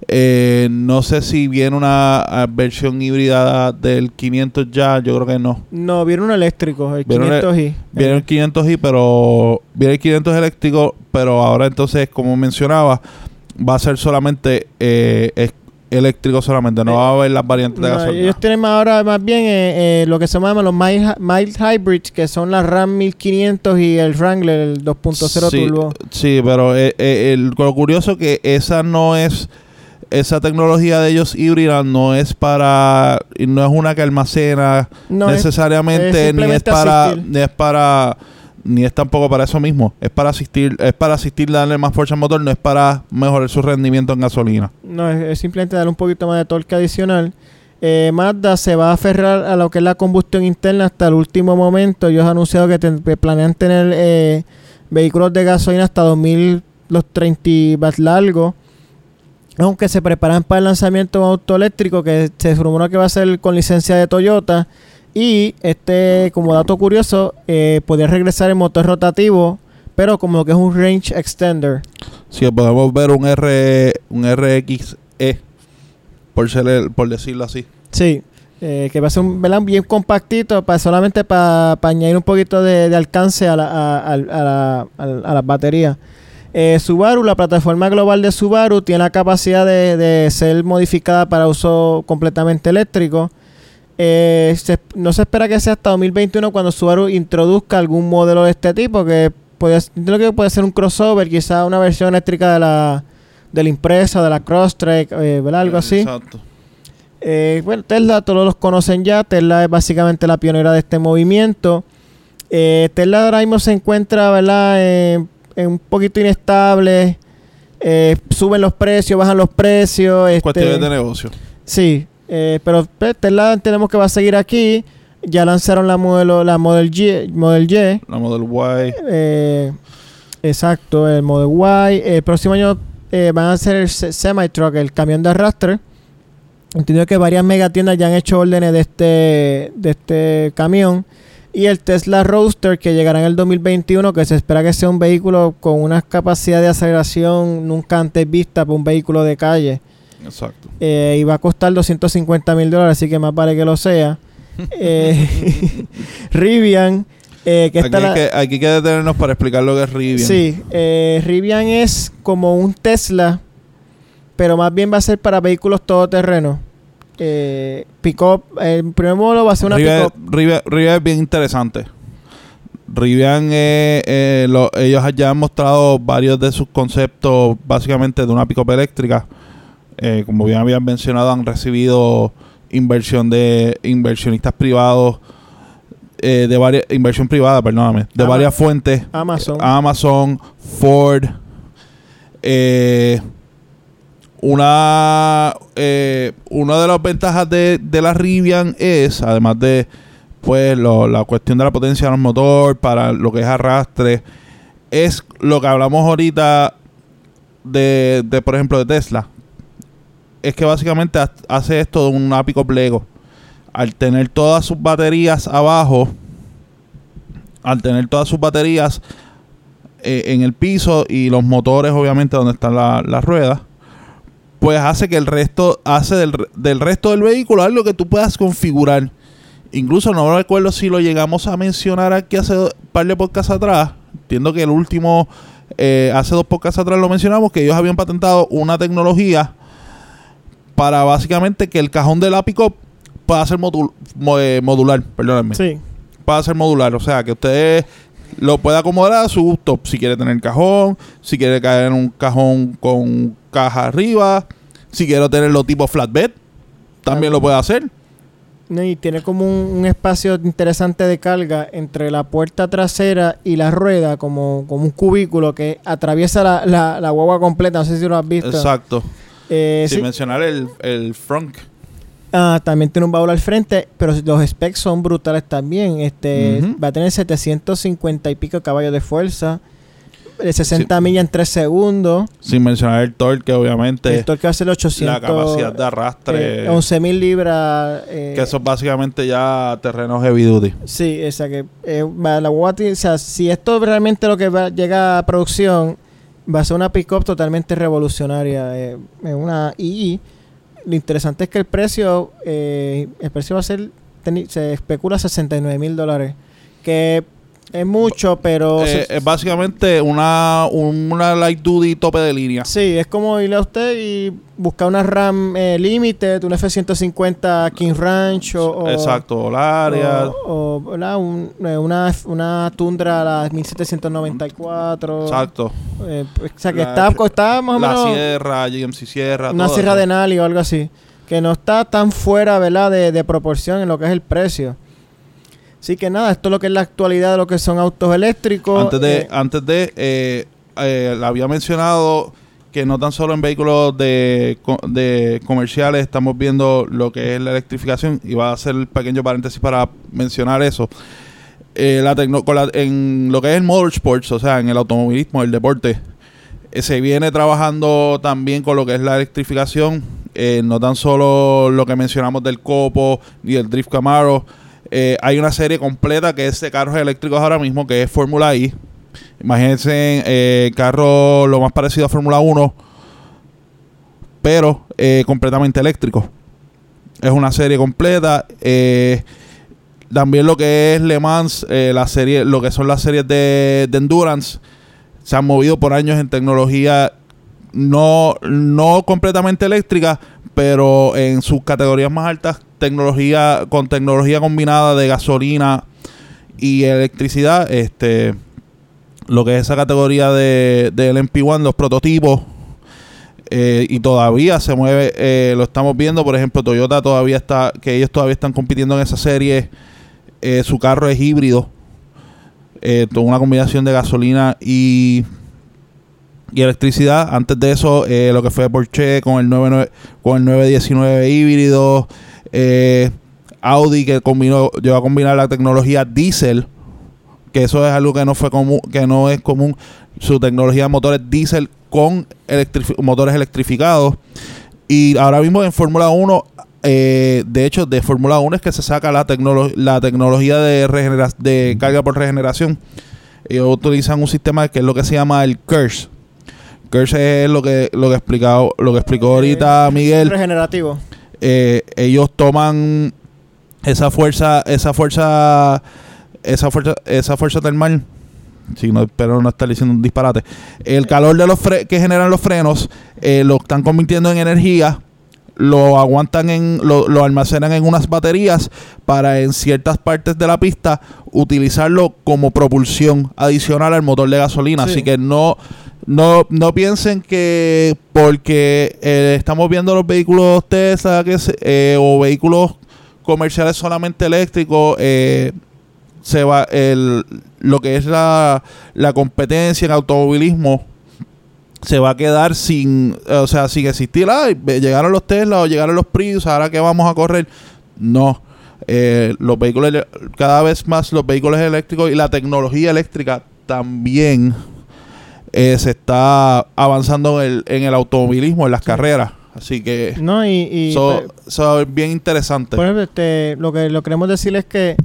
Eh, no sé si viene una ah, versión híbrida del 500 ya, yo creo que no. No, viene un eléctrico, el Viene un 500i. Viene el 500i, pero viene el 500 eléctrico, pero ahora entonces, como mencionaba, va a ser solamente eh, es- eléctrico solamente, no Eh, va a haber las variantes de gasolina. ellos tienen ahora más bien eh, eh, lo que se llaman los mild, mild hybrids, que son la RAM 1500 y el Wrangler, el 2.0 sí, turbo. Sí, pero el- lo curioso que esa no es esa tecnología de ellos híbrida no es para no es una que almacena No, necesariamente es ni es para asistir. ni es para ni es tampoco para eso mismo es para asistir es para asistir darle más fuerza al motor no es para mejorar su rendimiento en gasolina No, es, es simplemente darle un poquito más de torque adicional. Eh, Mazda se va a aferrar a lo que es la combustión interna hasta el último momento. Ellos han anunciado que, ten- que planean tener eh, vehículos de gasolina hasta 2000, los 30 más largos. Aunque se preparan para el lanzamiento de un auto eléctrico que se rumora que va a ser con licencia de Toyota. Y este, como dato curioso, eh, podría regresar el motor rotativo, pero como que es un range extender. si podemos ver un R un RXE por ser por decirlo así Sí, eh, que va a ser un ¿verdad? bien compactito para solamente para añadir un poquito de, de alcance a, la, a, a- a la- a la- a las baterías. Eh, Subaru, la plataforma global de Subaru, tiene la capacidad de, de ser modificada para uso completamente eléctrico. Eh, se- no se espera que sea hasta 2021 cuando Subaru introduzca algún modelo de este tipo, que puede, que puede ser un crossover, quizá una versión eléctrica de la, de la impresa, de la Crosstrek, eh, ¿verdad? Algo así. exacto Eh, bueno, Tesla todos los conocen ya. Tesla es básicamente la pionera de este movimiento. Eh, Tesla ahora mismo se encuentra, ¿verdad? En un poquito inestable. Eh, suben los precios, bajan los precios. este, cuestiones de negocio Sí, eh, pero pues, Tesla entendemos que va a seguir aquí. Ya lanzaron la modelo, la Model Y, Model Y. la Model Y Eh, exacto, el Model Y. El próximo año van a hacer el se- semi-truck, el camión de arrastre. Entiendo que varias megatiendas ya han hecho órdenes de este, de este camión. Y el Tesla Roadster que llegará en el 2021, que se espera que sea un vehículo con una capacidad de aceleración nunca antes vista por un vehículo de calle. exacto Eh, y va a costar 250 mil dólares, así que más vale que lo sea. Eh, Rivian, eh, que aquí, está la- que, aquí hay que detenernos para explicar lo que es Rivian Sí, eh, Rivian es como un Tesla, pero más bien va a ser para vehículos todoterreno. Eh, pick-up, el primer modelo va a ser una pick-up. Rivian- es bien interesante. Rivian, eh, eh, lo- ellos ya han mostrado varios de sus conceptos, básicamente de una pick eléctrica. Eh, como bien habían mencionado, han recibido inversión de inversionistas privados, de varias, inversión privada, perdóname, de varias fuentes. Amazon. Amazon, Ford, eh, una, eh, una de las ventajas de, de la Rivian es, además de pues la cuestión de la potencia del motor para lo que es arrastre, es lo que hablamos ahorita de, de, por ejemplo, de Tesla. Es que básicamente ha- hace esto de un ápico Lego. Al tener todas sus baterías abajo, al tener todas sus baterías eh, en el piso y los motores, obviamente, donde están la- las ruedas, pues hace que el resto, hace del, del resto del vehículo algo que tú puedas configurar. Incluso no recuerdo si lo llegamos a mencionar aquí hace un par de podcasts atrás. Entiendo que el último, eh, hace dos podcasts atrás lo mencionamos, que ellos habían patentado una tecnología para básicamente que el cajón de la pueda ser modul- eh, modular, perdónenme Sí. para ser modular. O sea, que usted lo pueda acomodar a su gusto. Si quiere tener cajón, si quiere caer en un cajón con caja arriba, si quiere tenerlo tipo flatbed, también lo puede hacer. No, y tiene como un, un espacio interesante de carga entre la puerta trasera y la rueda, como, como un cubículo que atraviesa la, la, la guagua completa. No sé si lo has visto. Exacto. Eh, Sin sí. mencionar el, el frunk. Ah, también tiene un baúl al frente, pero los specs son brutales también. Este va a tener 750 y pico caballos de fuerza, de 60 millas en 3 segundos. Sin mencionar el torque, obviamente. el torque va a ser 800. la capacidad de arrastre. eh, 11.000 libras. eh, que eso es básicamente ya terreno heavy duty. Sí, o sea que eh, la tiene- o sea, si esto realmente lo que va, llega a producción, va a ser una pick-up totalmente revolucionaria. eh, es una y lo interesante es que el precio, eh, el precio va a ser, se especula 69 mil dólares, que es mucho, pero Eh, se- es básicamente una, una light duty tope de línea. sí, es como irle a usted y buscar una RAM eh, Limited, una F-150 King Ranch o, o- Exacto, o, o, ¿verdad? Un- eh, una, una Tundra a la 1794. Exacto. Eh, pues, o sea, que La- está, está más o La menos Sierra, GMC Sierra. una Sierra eso. de Nali o algo así. Que no está tan fuera, ¿verdad? De, de proporción en lo que es el precio. Así que nada, esto es lo que es la actualidad de lo que son autos eléctricos. Antes de, Eh, antes de eh, eh, había mencionado que no tan solo en vehículos de, de comerciales estamos viendo lo que es la electrificación y va a hacer el pequeño paréntesis para mencionar eso. Eh, la con la- en lo que es el motorsports, o sea, en el automovilismo, el deporte, se viene trabajando también con lo que es la electrificación, no tan solo lo que mencionamos del Copo ni del Drift Camaro. Eh, hay una serie completa que es de carros eléctricos ahora mismo, que es Fórmula I. Imagínense eh, carro lo más parecido a Fórmula 1, pero eh, completamente eléctrico. Es una serie completa. también lo que es Le Mans, la serie, lo que son las series de, de endurance, se han movido por años en tecnología no, no completamente eléctrica, pero en sus categorías más altas, tecnología, con tecnología combinada de gasolina y electricidad, este lo que es esa categoría de, del MP1, los prototipos, eh, y todavía se mueve, eh, lo estamos viendo, por ejemplo, Toyota todavía está, que ellos todavía están compitiendo en esa serie, eh, su carro es híbrido, una combinación de gasolina y, y electricidad. Antes de eso, eh, lo que fue Porsche con el 99, con el 919 híbrido, eh, Audi que combinó, llegó a combinar la tecnología diésel, que eso es algo que no fue común, que no es común, su tecnología de motores diésel con motores electrificados. Y ahora mismo en Fórmula 1, eh, de hecho, de Fórmula 1 es que se saca la, tecnolo- la tecnología de, de carga por regeneración. Ellos utilizan un sistema que es lo que se llama el KERS. Es lo que, lo que, explicado, lo que explicó ahorita Miguel Regenerativo. eh, ellos toman esa fuerza, esa fuerza, esa fuerza, esa fuerza termal. Sí, no, espero no estar diciendo un disparate. El calor de los fre- que generan los frenos eh, lo están convirtiendo en energía, lo aguantan en, lo, lo almacenan en unas baterías para en ciertas partes de la pista utilizarlo como propulsión adicional al motor de gasolina. Sí. Así que no, no, no piensen que porque eh, estamos viendo los vehículos Tesla que se- eh, o vehículos comerciales solamente eléctricos, eh, se va el, lo que es la, la competencia en automovilismo se va a quedar sin, o sea, sin existir. Ve- llegaron los Tesla o llegaron los Prius, ahora que vamos a correr. No. Eh, los vehículos, cada vez más los vehículos eléctricos y la tecnología eléctrica también eh, se está avanzando en el, en el automovilismo, en las carreras. Así que No, y, y eso pues, es bien interesante. Por ejemplo, este, lo que lo queremos decir es que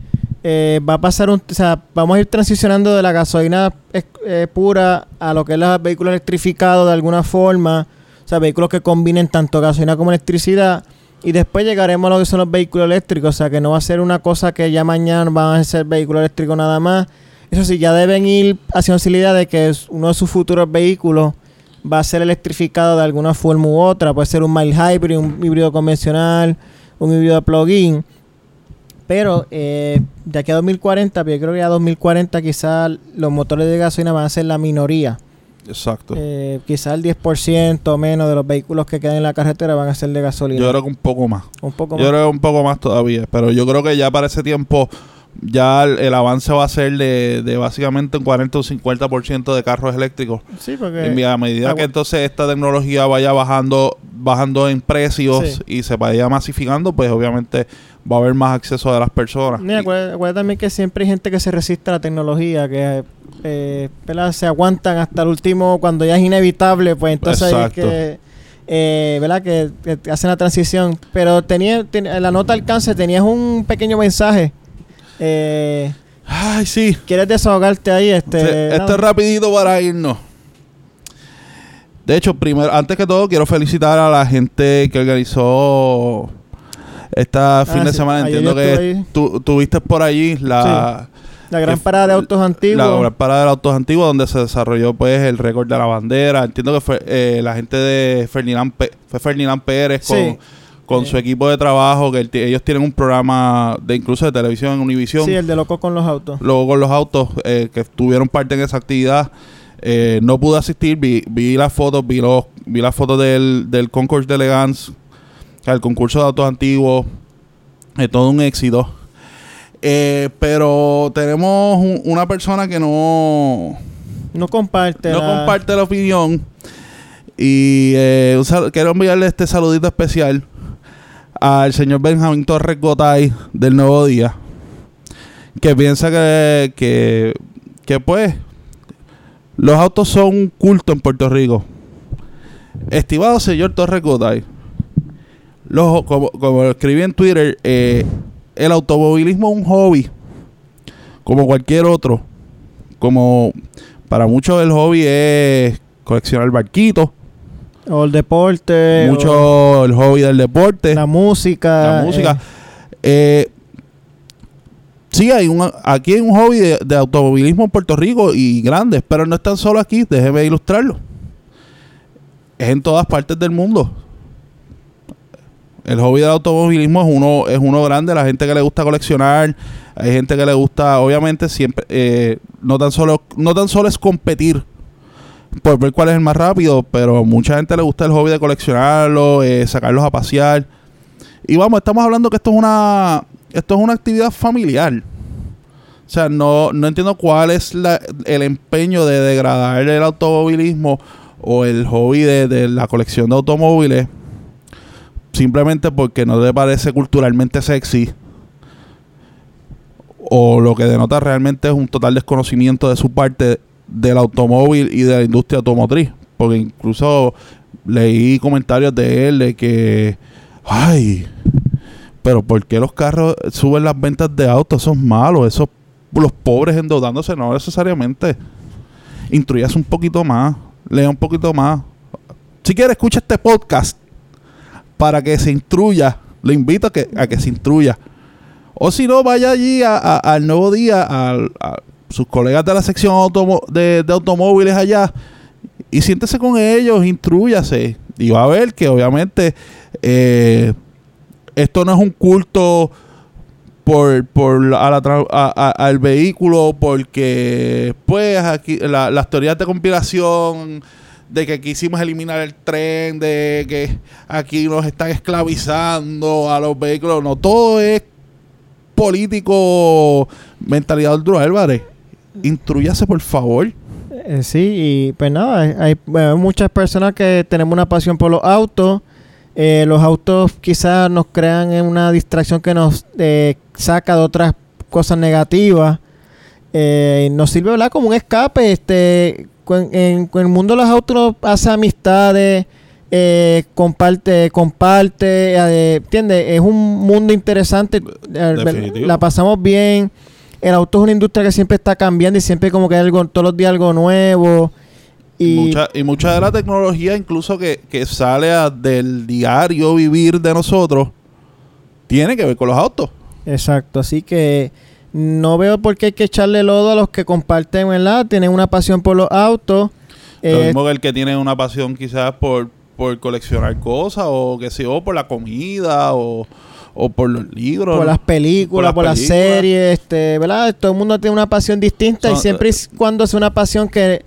eh, va a pasar un, o sea, vamos a ir transicionando de la gasolina eh, pura a lo que es los vehículos electrificados de alguna forma, o sea, vehículos que combinen tanto gasolina como electricidad y después llegaremos a lo que son los vehículos eléctricos, o sea, que no va a ser una cosa que ya mañana van a ser vehículos eléctricos nada más. Eso sí, ya deben ir haciendo la idea de que uno de sus futuros vehículos va a ser electrificado de alguna forma u otra. Puede ser un mild hybrid, un híbrido convencional, un híbrido de plug-in. Pero eh, de aquí a 2040, pues yo creo que a 2040 quizás los motores de gasolina van a ser la minoría. Exacto. Eh, quizás el 10% menos de los vehículos que quedan en la carretera van a ser de gasolina. Yo creo que un poco más. un poco Yo más. creo que un poco más todavía. Pero yo creo que ya para ese tiempo, ya el, el avance va a ser de, de básicamente un 40 o 50% de carros eléctricos. Sí, porque Y a medida que entonces esta tecnología vaya bajando bajando en precios Sí. y se vaya masificando, pues obviamente va a haber más acceso de las personas. Mira, acuérdate, también que siempre hay gente que se resiste a la tecnología, que eh, se aguantan hasta el último, cuando ya es inevitable, pues entonces hay Exacto. que, eh, ¿verdad? Que, que hacen la transición. Pero tenía, ten- en la nota alcance tenías un pequeño mensaje. Eh, Ay, sí. ¿Quieres desahogarte ahí? Este, nada. Esto es rapidito para irnos. De hecho, primero, antes que todo, quiero felicitar a la gente que organizó esta fin Ah, de sí. semana. Ayer Entiendo que tú tuviste por allí la, La gran parada de autos antiguos. la gran parada de autos antiguos donde se desarrolló pues el récord de la bandera. Entiendo que fue eh, la gente de Ferdinand, fue Ferdinand Pérez con, Sí. Con su equipo de trabajo, que ellos tienen un programa de incluso de televisión en Univision Sí, el de loco con los autos. luego con los autos eh, que tuvieron parte en esa actividad. Eh, no pude asistir, vi, vi las fotos, vi los, vi las fotos del, del Concours de Elegance, el concurso de autos antiguos, es todo un éxito. Eh, pero tenemos un- una persona que no, No comparte. no la- comparte la opinión. Y eh, quiero enviarle este saludito especial al señor Benjamín Torres Gotay del Nuevo Día. Que piensa que, que, pues los autos son un culto en Puerto Rico. Estimado señor Torres Gotay, como, como escribí en Twitter, eh, el automovilismo es un hobby, como cualquier otro. Como para muchos el hobby es coleccionar barquitos, O el deporte. mucho el hobby del deporte, la música. la música. eh, Eh, sí, hay un, aquí hay un hobby de, de automovilismo en Puerto Rico y grandes, pero no es tan solo aquí, déjeme ilustrarlo. Es en todas partes del mundo. El hobby del automovilismo es uno, es uno grande, la gente que le gusta coleccionar, hay gente que le gusta, obviamente siempre, eh, no tan solo, no tan solo es competir por ver cuál es el más rápido, pero mucha gente le gusta el hobby de coleccionarlo, eh, sacarlos a pasear. Y vamos, estamos hablando que esto es una, esto es una actividad familiar. O sea, no, no entiendo cuál es la- el empeño de degradar el automovilismo o el hobby de, de la colección de automóviles simplemente porque no te parece culturalmente sexy o lo que denota realmente es un total desconocimiento de su parte del automóvil y de la industria automotriz. Porque incluso leí comentarios de él de que, ay, pero ¿por qué los carros suben las ventas de autos? Eso es malo, eso los pobres endeudándose, no necesariamente. Instruyase un poquito más, lea un poquito más. Si quiere, escucha este podcast para que se instruya. Le invito a que, a que se instruya. O si no, vaya allí a- a- al nuevo día, al- sus colegas de la sección de, de automóviles allá, y siéntese con ellos, instruyase. Y va a ver que obviamente eh, esto no es un culto por, por a la a- al vehículo, porque pues aquí la- las teorías de conspiración de que quisimos eliminar el tren, de que aquí nos están esclavizando a los vehículos. No, todo es político, mentalidad Drew Álvarez. Instruyase, por favor. eh, sí, y pues nada, hay, hay, bueno, muchas personas que tenemos una pasión por los autos. Eh, los autos quizás nos crean en una distracción que nos eh, saca de otras cosas negativas. Eh, nos sirve ¿verdad? como un escape. Este, en, el mundo de los autos uno hace amistades, eh, comparte, comparte, eh, ¿entiendes? Es un mundo interesante. eh, Definitivo. La pasamos bien. El auto es una industria que siempre está cambiando y siempre como que hay algo, todos los días algo nuevo. Y mucha, y mucha de la tecnología, incluso que, que sale a- del diario vivir de nosotros, tiene que ver con los autos. Exacto, así que no veo por qué hay que echarle lodo a los que comparten, ¿verdad? Tienen una pasión por los autos. Lo Eh, mismo que el que tiene una pasión quizás por, por coleccionar cosas o que sé yo, por la comida o, o por los libros. por las películas, por por, las series, este, ¿verdad? Todo el mundo tiene una pasión distinta y siempre es cuando es una pasión que,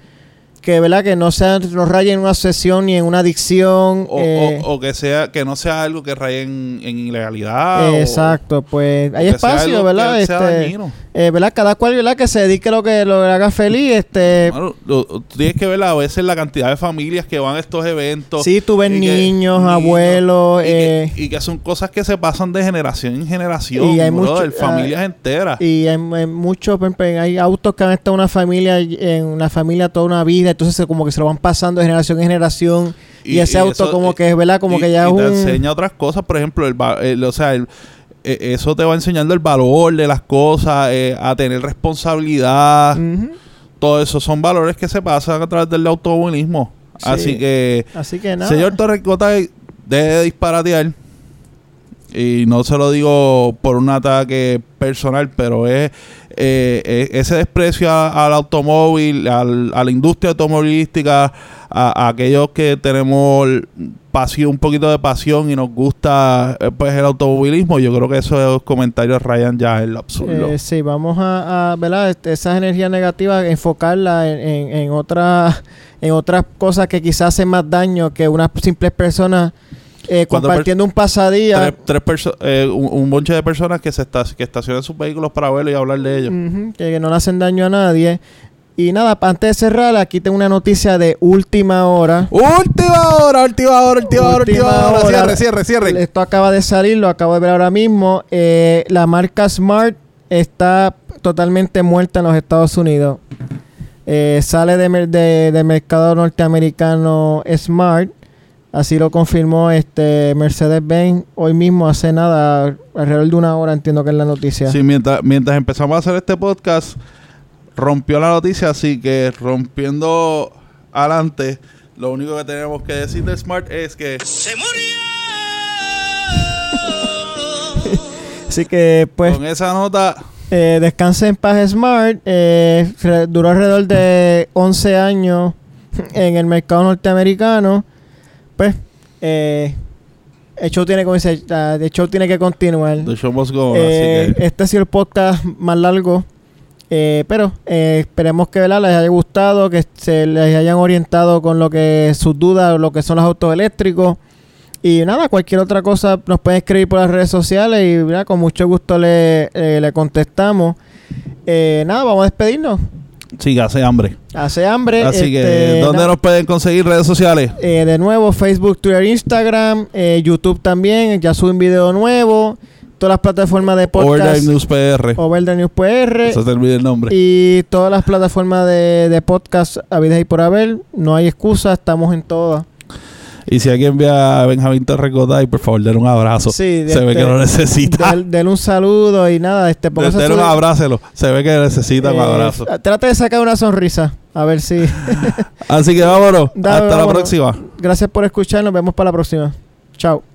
que verdad que no sea no raye en una obsesión ni en una adicción O, eh, o- o que sea que no sea algo que raye en, en ilegalidad. o- exacto pues hay espacio verdad este eh, verdad cada cual verdad que se dedique lo que lo haga feliz este lo- tú tienes que ver a veces la cantidad de familias que van a estos eventos. sí tú ves niños abuelos y, que, eh, y que son cosas que se pasan de generación en generación. Y hay brother, mucho- familias enteras. y hay, hay muchos hay autos que han estado una familia en una familia toda una vida entonces como que se lo van pasando de generación en generación y, ese auto eso- como que es verdad como y- que ya es te un enseña otras cosas, por ejemplo, el, el- o sea, el- eh, eso te va enseñando el valor de las cosas, eh, a tener responsabilidad. Todo eso son valores que se pasan a través del automovilismo. Sí. Así que, así que nada señor Torrecotay, deje de disparatear. Y no se lo digo por un ataque personal, pero es eh, eh, ese desprecio a- al automóvil, al- a la industria automovilística, a, aquellos que tenemos pasión, un poquito de pasión y nos gusta eh, pues el automovilismo. Yo creo que esos comentarios rayan ya en lo absurdo. Eh, sí, vamos a, a, ¿verdad? Esas energías negativas, enfocarlas en, en, en otras en otras cosas que quizás hacen más daño que unas simples personas eh, compartiendo un pasadía. tres, tres eh, un, un bonche de personas que se esta- que estacionan sus vehículos para verlo y hablar de ellos. Que, que no le hacen daño a nadie. Y nada, antes de cerrar, aquí tengo una noticia de última hora. Última hora, última hora, última hora, última Última hora. hora. Cierre, cierre, cierre. Esto acaba de salir, lo acabo de ver ahora mismo. Eh, la marca Smart está totalmente muerta en los Estados Unidos. Eh, sale de, de- del mercado norteamericano Smart. Así lo confirmó este Mercedes-Benz hoy mismo, hace nada, alrededor de una hora entiendo que es la noticia. Sí, mientras, mientras empezamos a hacer este podcast, rompió la noticia, así que rompiendo adelante, lo único que tenemos que decir de Smart es que ¡Se murió! Así que pues con esa nota, Eh, descanse en paz Smart. eh, duró alrededor de 11 años en el mercado norteamericano. Pues, eh, el show tiene, como dice, el show tiene que continuar. the show must go on, Eh, así que Este ha sido el podcast más largo. eh, pero eh, esperemos que ¿verdad? les haya gustado, que se les hayan orientado con lo que sus dudas, lo que son los autos eléctricos. Y nada, cualquier otra cosa nos pueden escribir por las redes sociales y ¿verdad? con mucho gusto le, eh, le contestamos. Eh, nada, vamos a despedirnos. Sí, hace hambre. Hace hambre. Así que, este, ¿dónde nos pueden conseguir redes sociales? eh, de nuevo, Facebook, Twitter, Instagram, eh, YouTube también. Ya sube un video nuevo. Todas las plataformas de podcast. Overdrive News PR. Over the News PR. Eso te el nombre. Y todas las plataformas de, de podcast habidas y por haber. No hay excusa, estamos en todas. Y si alguien ve a Benjamín Torrecotay, por favor, denle un abrazo. Sí, Se ve este, que lo necesita. Denle un saludo y nada. Este, Denle un abrácelo. Se ve que necesita un eh, abrazo. Trate de sacar una sonrisa. A ver si. Así que vámonos. Dale, Hasta la próxima. Gracias por escuchar. Nos vemos para la próxima. Chao.